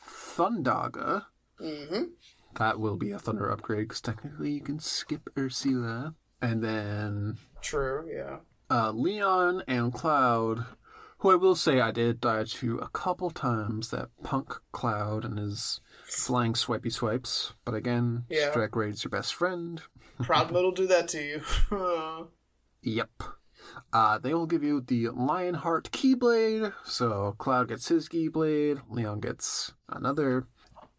[SPEAKER 3] Thundaga.
[SPEAKER 4] Mm-hmm.
[SPEAKER 3] That will be a Thunder upgrade because technically you can skip Ursula. And then
[SPEAKER 4] True. Yeah.
[SPEAKER 3] uh, Leon and Cloud, who I will say I did die to a couple times. That punk Cloud and his flying swipey swipes. But again,
[SPEAKER 4] Yeah.
[SPEAKER 3] Strike Raid's your best friend.
[SPEAKER 4] Proud will do that to you.
[SPEAKER 3] Yep. Uh, they will give you the Lionheart Keyblade. So Cloud gets his Keyblade, Leon gets another.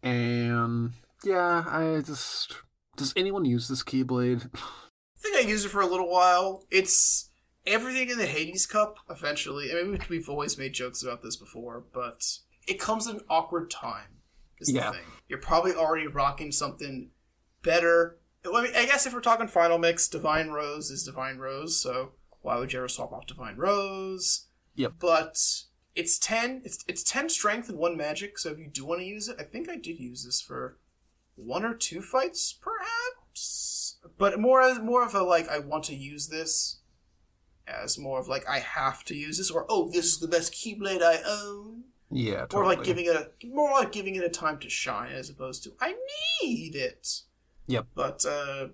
[SPEAKER 3] And yeah, I just. Does anyone use this Keyblade?
[SPEAKER 4] I think I used it for a little while. It's everything in the Hades Cup. Eventually, I mean, we- we've always made jokes about this before, but it comes at an awkward time. Is
[SPEAKER 3] Yeah.
[SPEAKER 4] the thing. You're probably already rocking something better. I mean, I guess if we're talking final mix, Divine Rose is Divine Rose. So why would you ever swap off Divine Rose?
[SPEAKER 3] Yep.
[SPEAKER 4] But it's ten. It's it's ten strength and one magic. So if you do want to use it, I think I did use this for one or two fights, perhaps. But more as more of a like I want to use this, as more of like I have to use this, or oh this is the best Keyblade I own.
[SPEAKER 3] Yeah,
[SPEAKER 4] More
[SPEAKER 3] totally.
[SPEAKER 4] like giving it a more like giving it a time to shine as opposed to I need it.
[SPEAKER 3] Yep.
[SPEAKER 4] But uh,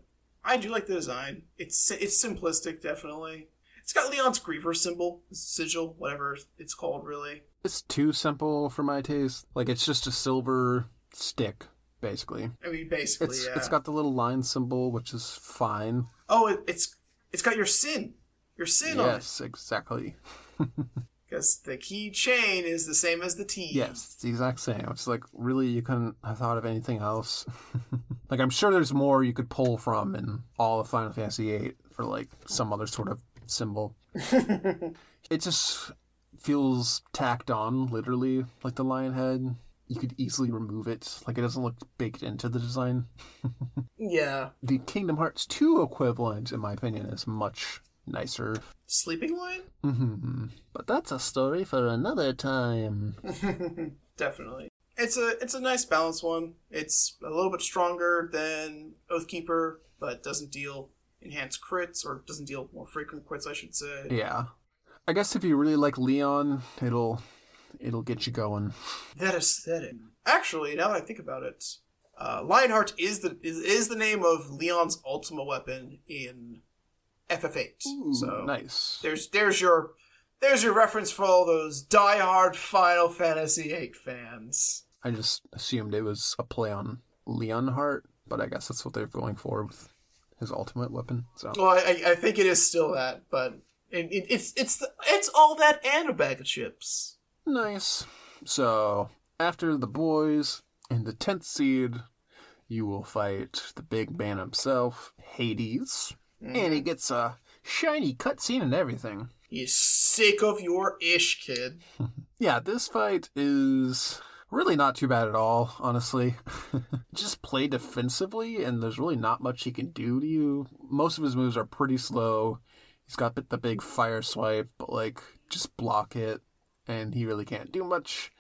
[SPEAKER 4] I do like the design. It's it's simplistic, definitely. It's got Leon's Griever symbol, sigil, whatever it's called, really.
[SPEAKER 3] It's too simple for my taste. Like, it's just a silver stick, basically.
[SPEAKER 4] I mean, basically,
[SPEAKER 3] It's
[SPEAKER 4] yeah.
[SPEAKER 3] It's got the little line symbol, which is fine.
[SPEAKER 4] oh, it, it's it's got your sin, your sin on it,
[SPEAKER 3] Yes, exactly.
[SPEAKER 4] because the key chain is the same as the T.
[SPEAKER 3] Yes, it's the exact same. It's like really you couldn't have thought of anything else. like I'm sure there's more you could pull from in all of Final Fantasy VIII for like some other sort of symbol. it just feels tacked on, literally, like the lion head. You could easily remove it. Like it doesn't look baked into the design.
[SPEAKER 4] Yeah.
[SPEAKER 3] The Kingdom Hearts 2 equivalent, in my opinion, is much nicer.
[SPEAKER 4] Sleeping Lion?
[SPEAKER 3] hmm But that's a story for another time.
[SPEAKER 4] Definitely. It's a it's a nice balanced one. It's a little bit stronger than Oathkeeper, but doesn't deal enhanced crits or doesn't deal more frequent crits, I should say.
[SPEAKER 3] Yeah. I guess if you really like Leon, it'll it'll get you going.
[SPEAKER 4] That aesthetic. Actually, now that I think about it, uh, Lionheart is the is, is the name of Leon's ultimate weapon in FF8. so
[SPEAKER 3] nice.
[SPEAKER 4] there's there's your there's your reference for all those diehard Final Fantasy VIII fans.
[SPEAKER 3] I just assumed it was a play on Leonhart, but I guess that's what they're going for with his ultimate weapon. So
[SPEAKER 4] Well, I, I think it is still that, but it, it, it's it's the, it's all that and a bag of chips.
[SPEAKER 3] nice. So after the boys in the tenth seed, you will fight the big man himself, Hades, and he gets a shiny cutscene and everything.
[SPEAKER 4] You sick of your ish, kid.
[SPEAKER 3] Yeah, this fight is really not too bad at all, honestly. Just play defensively, and there's really not much he can do to you. Most of his moves are pretty slow. He's got the- the big fire swipe, but like, just block it, and he really can't do much.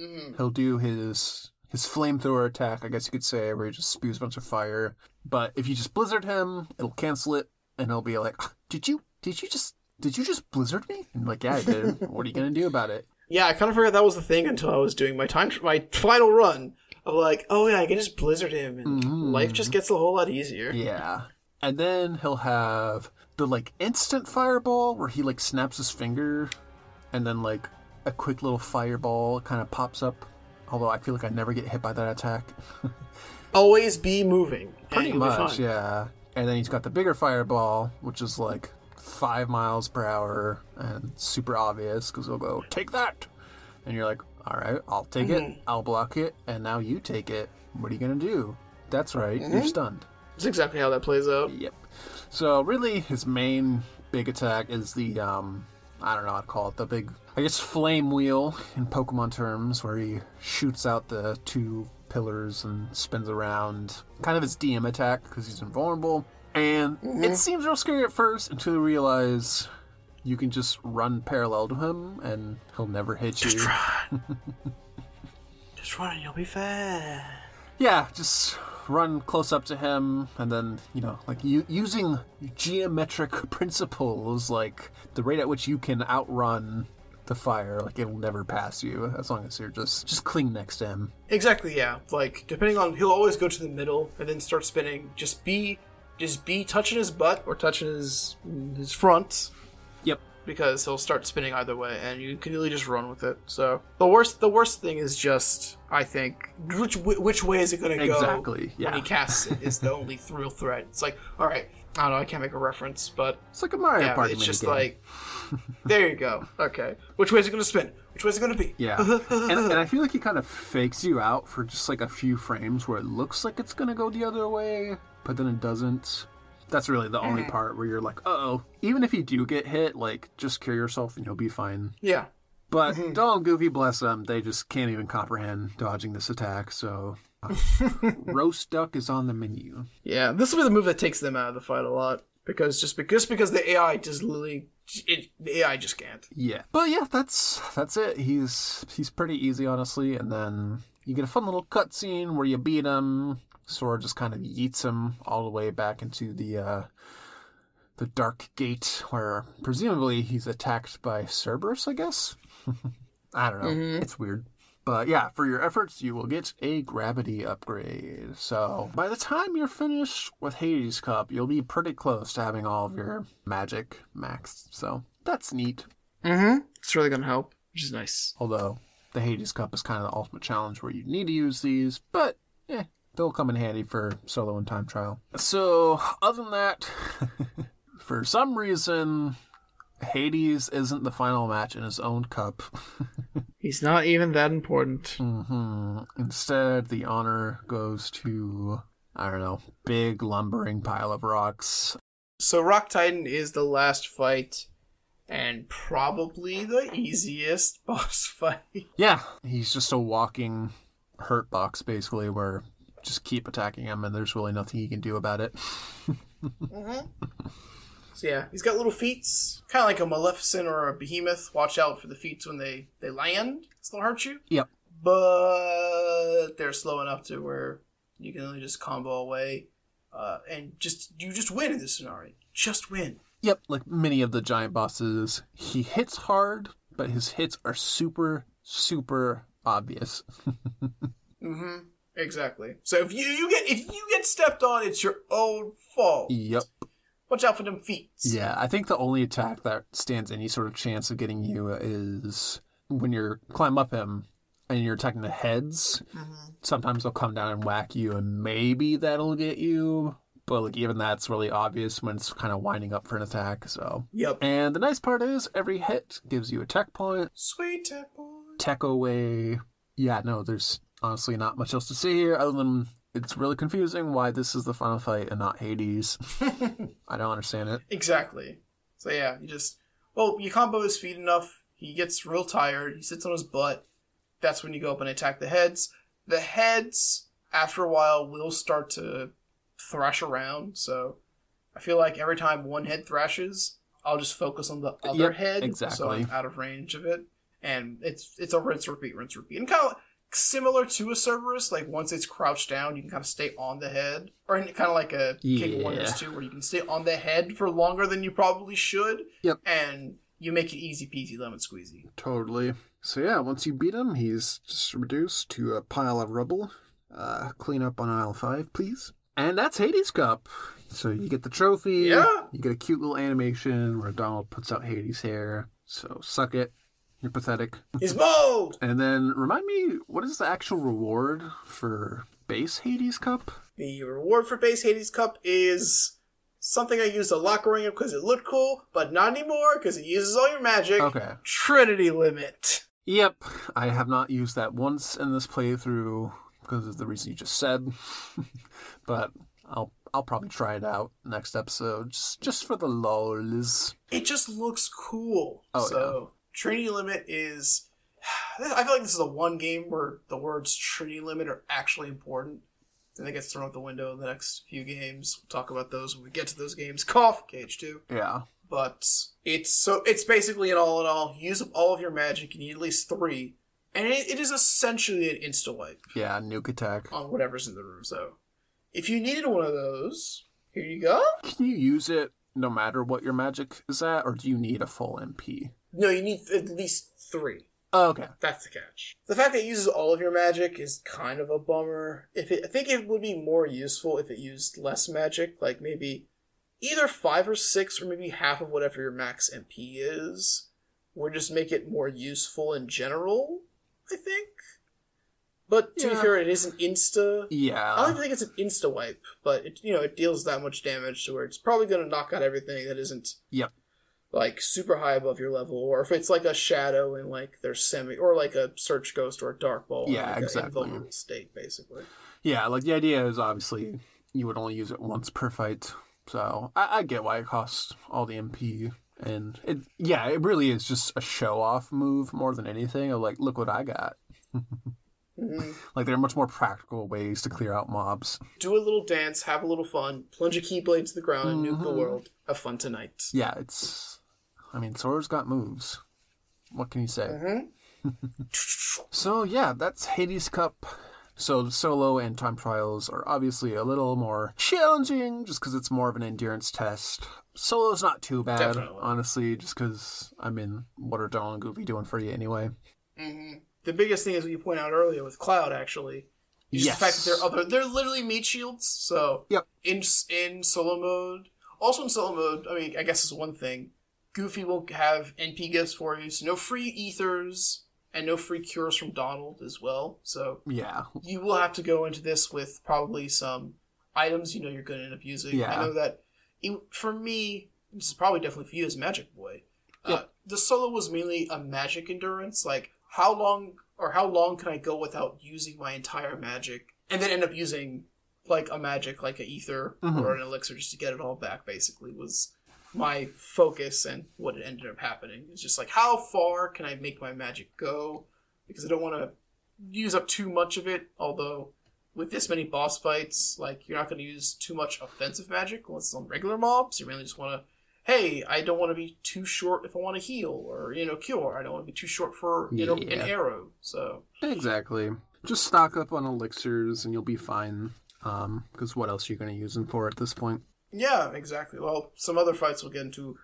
[SPEAKER 4] Mm.
[SPEAKER 3] He'll do his his flamethrower attack, I guess you could say, where he just spews a bunch of fire. But if you just blizzard him, it'll cancel it, and he'll be like, ah, "Did you did you just did you just blizzard me? And like, yeah, I did. what are you gonna do about it?
[SPEAKER 4] Yeah, I kind of forgot that was the thing until I was doing my time, my final run of like, oh yeah, I can just blizzard him, and mm-hmm. life just gets a whole lot easier.
[SPEAKER 3] Yeah. And then he'll have the like instant fireball where he like snaps his finger and then like a quick little fireball kind of pops up. Although I feel like I never get hit by that attack.
[SPEAKER 4] Always be moving.
[SPEAKER 3] Pretty much, yeah. And then he's got the bigger fireball, which is like five miles per hour and super obvious because he'll go, take that! And you're like, all right, I'll take
[SPEAKER 4] Mm-hmm.
[SPEAKER 3] it, I'll block it, and now you take it. What are you going to do? That's right,
[SPEAKER 4] Mm-hmm.
[SPEAKER 3] you're stunned.
[SPEAKER 4] That's exactly how that plays out.
[SPEAKER 3] Yep. So really, his main big attack is the um, I don't know how to call it the big I guess flame wheel in Pokemon terms, where he shoots out the two pillars and spins around. Kind of his DM attack because he's invulnerable, and mm-hmm. it seems real scary at first until you realize you can just run parallel to him and he'll never hit you.
[SPEAKER 4] Just run, just run and you'll be fine.
[SPEAKER 3] Yeah, just run close up to him, and then you know, like you using geometric principles, like the rate at which you can outrun the fire, like it'll never pass you as long as you're just just cling next to him.
[SPEAKER 4] Exactly, yeah. Like depending on, he'll always go to the middle and then start spinning. Just be, just be touching his butt or touching his his front
[SPEAKER 3] Yep.
[SPEAKER 4] because he'll start spinning either way, and you can really just run with it. So the worst, the worst thing is just, I think, which which way is it going to go?
[SPEAKER 3] Exactly, yeah.
[SPEAKER 4] When he casts it is the only real threat. It's like, all right, I don't know, I can't make a reference, but
[SPEAKER 3] It's like a Mario
[SPEAKER 4] yeah,
[SPEAKER 3] Party
[SPEAKER 4] it's just
[SPEAKER 3] minigame.
[SPEAKER 4] like, there you go. Okay, which way is it going to spin? Which way is it going to be?
[SPEAKER 3] Yeah, and, and I feel like he kind of fakes you out for just like a few frames where it looks like it's gonna go the other way, but then it doesn't. That's really the only part where you're like, uh oh. Even if you do get hit, like, just cure yourself and you'll be fine.
[SPEAKER 4] Yeah.
[SPEAKER 3] But Donald and Goofy, bless them, they just can't even comprehend dodging this attack, so. roast duck is on the menu.
[SPEAKER 4] Yeah, this will be the move that takes them out of the fight a lot because just because because the AI just literally it, the AI just can't.
[SPEAKER 3] Yeah. But yeah, that's that's it. He's he's pretty easy, honestly. And then you get a fun little cutscene where you beat him. Sora just kind of yeets him all the way back into the uh, the dark gate, where presumably he's attacked by Cerberus. I guess. I don't know. It's weird. But yeah, for your efforts, you will get a gravity upgrade. So by the time you're finished with Hades Cup, you'll be pretty close to having all of your magic maxed. So that's neat.
[SPEAKER 4] Mm-hmm. It's really gonna help, which is nice.
[SPEAKER 3] Although the Hades Cup is kind of the ultimate challenge where you need to use these, but eh, they'll come in handy for solo and time trial. So other than that, for some reason, Hades isn't the final match in his own cup.
[SPEAKER 4] He's not even that important.
[SPEAKER 3] hmm Instead, the honor goes to I don't know, big lumbering pile of rocks.
[SPEAKER 4] So Rock Titan is the last fight, and probably the easiest boss fight.
[SPEAKER 3] Yeah, he's just a walking hurt box basically, where just keep attacking him, and there's really nothing he can do about it.
[SPEAKER 4] So yeah, he's got little feet, kind of like a Maleficent or a Behemoth. Watch out for the feet when they they land; it's gonna hurt you.
[SPEAKER 3] Yep.
[SPEAKER 4] But they're slow enough to where you can only just combo away, uh, and just you just win in this scenario. Just win.
[SPEAKER 3] Yep, like many of the giant bosses, he hits hard, but his hits are super, super obvious.
[SPEAKER 4] Mm-hmm. Exactly. So if you, you get if you get stepped on, it's your own fault.
[SPEAKER 3] yep.
[SPEAKER 4] Watch out for them feet.
[SPEAKER 3] Yeah, I think the only attack that stands any sort of chance of getting you is when you're climb up him and you're attacking the heads. Mm-hmm. Sometimes they'll come down and whack you, and maybe that'll get you. But like even that's really obvious when it's kind of winding up for an attack. So,
[SPEAKER 4] Yep.
[SPEAKER 3] and the nice part is every hit gives you a tech point,
[SPEAKER 4] Sweet tech boy.
[SPEAKER 3] tech away. Yeah, no, there's honestly not much else to say here other than it's really confusing why this is the final fight and not Hades. I don't understand it.
[SPEAKER 4] Exactly. So yeah, you just well, you combo his feet enough. He gets real tired. He sits on his butt. That's when you go up and attack the heads. The heads, after a while, will start to thrash around. So I feel like every time one head thrashes, I'll just focus on the other
[SPEAKER 3] Yep,
[SPEAKER 4] head, so. I'm out of range of it. And it's it's a rinse repeat, rinse repeat, and kind of similar to a Cerberus. Like once it's crouched down, you can kind of stay on the head, or kind of like a King of
[SPEAKER 3] Yeah.
[SPEAKER 4] Warriors too, where you can stay on the head for longer than you probably should.
[SPEAKER 3] Yep.
[SPEAKER 4] And you make it easy peasy lemon squeezy.
[SPEAKER 3] Totally. So yeah, once you beat him, he's just reduced to a pile of rubble. Uh, clean up on aisle five, please. And that's Hades Cup. So you get the trophy.
[SPEAKER 4] Yeah.
[SPEAKER 3] You get a cute little animation where Donald puts out Hades' hair. So suck it. You're pathetic.
[SPEAKER 4] He's bold.
[SPEAKER 3] And then remind me, what is the actual reward for base Hades Cup?
[SPEAKER 4] The reward for base Hades Cup is something I used a lot growing up because it looked cool, but not anymore because it uses all your magic.
[SPEAKER 3] Okay.
[SPEAKER 4] Trinity limit.
[SPEAKER 3] Yep. I have not used that once in this playthrough because of the reason you just said. but I'll I'll probably try it out next episode just just for the lulz.
[SPEAKER 4] It just looks cool.
[SPEAKER 3] Oh,
[SPEAKER 4] so Trinity limit is. I feel like this is the one game where the words Trinity limit are actually important. And it gets thrown out the window in the next few games. We'll talk about those when we get to those games. Cough, KH2.
[SPEAKER 3] Yeah.
[SPEAKER 4] but it's so it's basically an all in all. Use up all of your magic. You need at least three, and it, it is essentially an insta wipe
[SPEAKER 3] Yeah, nuke attack.
[SPEAKER 4] on whatever's in the room. So, if you needed one of those, here you go.
[SPEAKER 3] Can you use it no matter what your magic is at, or do you need a full MP?
[SPEAKER 4] No, you need at least three.
[SPEAKER 3] Oh, okay.
[SPEAKER 4] That's the catch. The fact that it uses all of your magic is kind of a bummer. If it, I think it would be more useful if it used less magic, like maybe either five or six, or maybe half of whatever your max MP is, would just make it more useful in general. I think. But to be fair, it is an insta.
[SPEAKER 3] Yeah.
[SPEAKER 4] I don't even think it's an insta wipe, but it you know it deals that much damage to where it's probably going to knock out everything that isn't
[SPEAKER 3] Yep.
[SPEAKER 4] Like super high above your level, or if it's like a shadow and like their semi, or like a search ghost or a dark ball,
[SPEAKER 3] Yeah,
[SPEAKER 4] like,
[SPEAKER 3] exactly.
[SPEAKER 4] invulnerable state, basically.
[SPEAKER 3] Yeah, like the idea is obviously you would only use it once per fight. So I, I get why it costs all the MP. And it yeah, it really is just a show off move more than anything. Of like, look what I got.
[SPEAKER 4] Mhm.
[SPEAKER 3] Like there are much more practical ways to clear out mobs.
[SPEAKER 4] Do a little dance, have a little fun, plunge a keyblade to the ground, and nuke the
[SPEAKER 3] Mhm.
[SPEAKER 4] world. Have fun tonight.
[SPEAKER 3] Yeah, it's I mean Sora's got moves. What can you say?
[SPEAKER 4] Mm-hmm.
[SPEAKER 3] So yeah, that's Hades Cup. So solo and time trials are obviously a little more challenging, just because it's more of an endurance test. Solo's not too bad,
[SPEAKER 4] Definitely.
[SPEAKER 3] honestly, just because I mean, what are Donald and Goofy doing for you anyway?
[SPEAKER 4] hmm The biggest thing is what you point out earlier with Cloud, actually. Is
[SPEAKER 3] Yes.
[SPEAKER 4] the fact that they're other they're literally meat shields. So
[SPEAKER 3] Yep.
[SPEAKER 4] in in solo mode, also in solo mode, I mean, I guess it's one thing. Goofy won't have MP gifts for you, so no free ethers and no free cures from Donald as well. So
[SPEAKER 3] Yeah,
[SPEAKER 4] you will have to go into this with probably some items you know you're going to end up using.
[SPEAKER 3] Yeah.
[SPEAKER 4] I know that it, for me, this is probably definitely for you as Magic Boy. Uh,
[SPEAKER 3] Yep.
[SPEAKER 4] the solo was mainly a magic endurance, like how long or how long can I go without using my entire magic, and then end up using like a magic, like an ether
[SPEAKER 3] Mhm.
[SPEAKER 4] or an elixir, just to get it all back. Basically, was my focus and what it ended up happening. It's just like how far can I make my magic go because I don't want to use up too much of it. Although with this many boss fights, like you're not going to use too much offensive magic unless it's on regular mobs. You really just want to, hey, I don't want to be too short if I want to heal or you know cure. I don't want to be too short for you know an Aero. So
[SPEAKER 3] exactly. Just stock up on elixirs and you'll be fine. Um, because what else are you going to use them for at this point?
[SPEAKER 4] Yeah, exactly. Well, some other fights we'll get into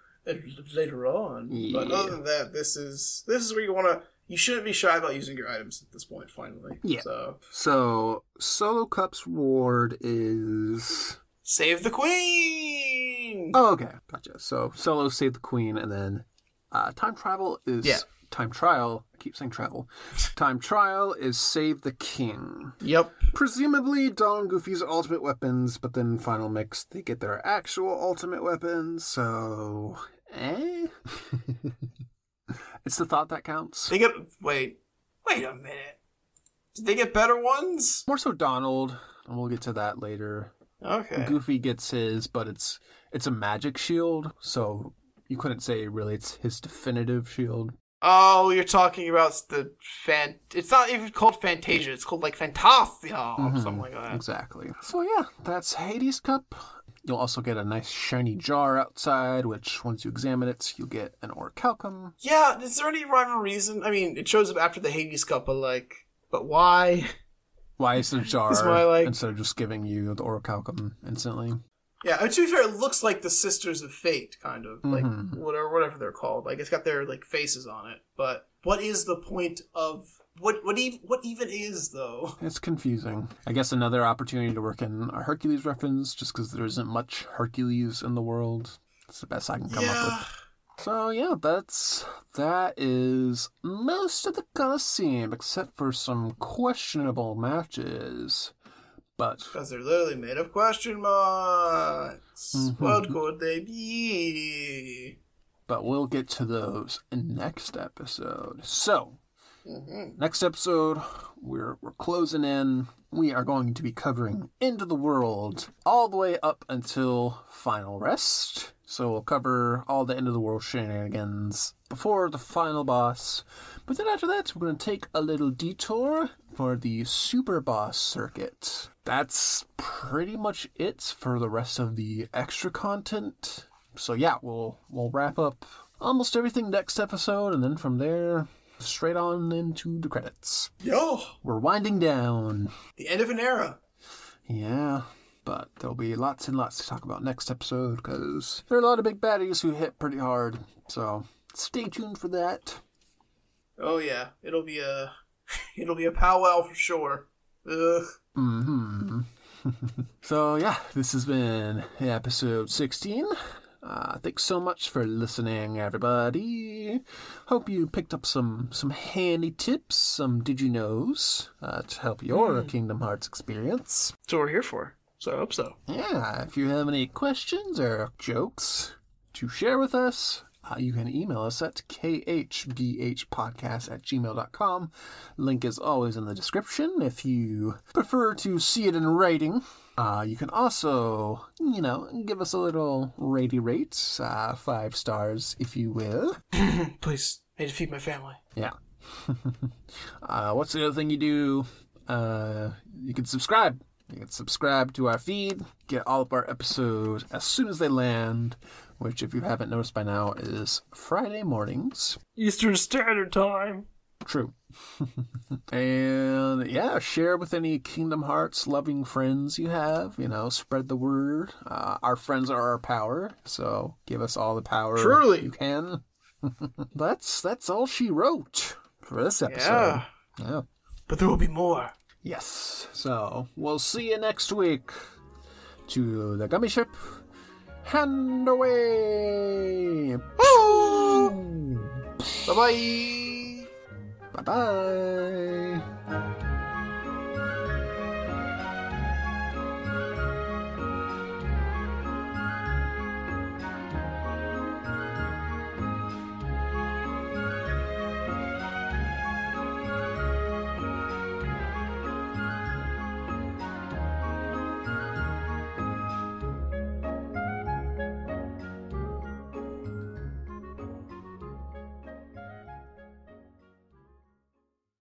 [SPEAKER 4] later on. But other than that, this is this is where you want to. You shouldn't be shy about using your items at this point. Finally,
[SPEAKER 3] Yeah.
[SPEAKER 4] So
[SPEAKER 3] So solo cups reward is
[SPEAKER 4] save the queen.
[SPEAKER 3] Oh, okay, gotcha. So solo save the queen, and then uh, time travel is
[SPEAKER 4] Yeah.
[SPEAKER 3] Time trial. I keep saying travel. Time trial is save the king.
[SPEAKER 4] Yep.
[SPEAKER 3] Presumably Don Goofy's ultimate weapons, but then final mix they get their actual ultimate weapons. So, eh? it's the thought that counts.
[SPEAKER 4] They get wait, wait a minute. Did they get better ones?
[SPEAKER 3] More so Donald, and we'll get to that later.
[SPEAKER 4] Okay.
[SPEAKER 3] Goofy gets his, but it's it's a magic shield, so you couldn't say really it's his definitive shield.
[SPEAKER 4] Oh, you're talking about the fan. It's not even called Fantasia. It's called like Fantasia or
[SPEAKER 3] Mhm.
[SPEAKER 4] something like that.
[SPEAKER 3] Exactly. So yeah, that's Hades Cup. You'll also get a nice shiny jar outside, which once you examine it, you'll get an orichalcum.
[SPEAKER 4] Yeah. Is there any rhyme or reason? I mean, it shows up after the Hades Cup, but like, But why?
[SPEAKER 3] Why is a jar
[SPEAKER 4] why, like-
[SPEAKER 3] instead of just giving you the orichalcum instantly?
[SPEAKER 4] Yeah, and to be fair, it looks like the Sisters of Fate, kind of like
[SPEAKER 3] Mhm.
[SPEAKER 4] whatever, whatever they're called. Like it's got their like faces on it. But what is the point of what? What even? What even is though?
[SPEAKER 3] It's confusing. I guess another opportunity to work in a Hercules reference, just because there isn't much Hercules in the world. It's the best I can come up with. So yeah, that's that is most of the Colosseum, except for some questionable matches. But
[SPEAKER 4] because they're literally made of question marks.
[SPEAKER 3] Mhm.
[SPEAKER 4] What could they be?
[SPEAKER 3] but we'll get to those in next episode. So
[SPEAKER 4] Mhm.
[SPEAKER 3] next episode, we're we're closing in. We are going to be covering End of the World all the way up until Final Rest. So we'll cover all the End of the World shenanigans before the final boss. But then after that, we're going to take a little detour for the Super Boss circuit. That's pretty much it for the rest of the extra content. So yeah, we'll we'll wrap up almost everything next episode, and then from there, straight on into the credits.
[SPEAKER 4] Yo,
[SPEAKER 3] We're winding down.
[SPEAKER 4] the end of an era.
[SPEAKER 3] Yeah, but there'll be lots and lots to talk about next episode because there are a lot of big baddies who hit pretty hard. So stay tuned for that.
[SPEAKER 4] Oh yeah, it'll be a it'll be a powwow for sure. Ugh.
[SPEAKER 3] hmm so yeah, this has been episode 16. Uh, thanks so much for listening, everybody. Hope you picked up some some handy tips, some did you knows uh, to help your Kingdom Hearts experience.
[SPEAKER 4] That's what we're here for. So I hope so.
[SPEAKER 3] Yeah, if you have any questions or jokes to share with us, uh, you can email us at khbhpodcast at gmail.com. Link is always in the description if you prefer to see it in writing. Uh, you can also, you know, give us a little ratey rate, uh, five stars if you will.
[SPEAKER 4] Please, I need to feed my family.
[SPEAKER 3] Yeah. uh, what's the other thing you do? Uh, you can subscribe. You can subscribe to our feed, get all of our episodes as soon as they land, which, if you haven't noticed by now, is Friday mornings.
[SPEAKER 2] Eastern Standard Time.
[SPEAKER 3] True. and yeah, share with any Kingdom Hearts loving friends you have. You know, spread the word. Uh, our friends are our power, so give us all the power
[SPEAKER 4] Truly.
[SPEAKER 3] you can. that's that's all she wrote for this episode.
[SPEAKER 4] Yeah,
[SPEAKER 3] yeah.
[SPEAKER 4] but there will be more.
[SPEAKER 3] Yes. So we'll see you next week. To the gummy ship. Hand away.
[SPEAKER 4] Bye bye.
[SPEAKER 3] Bye bye.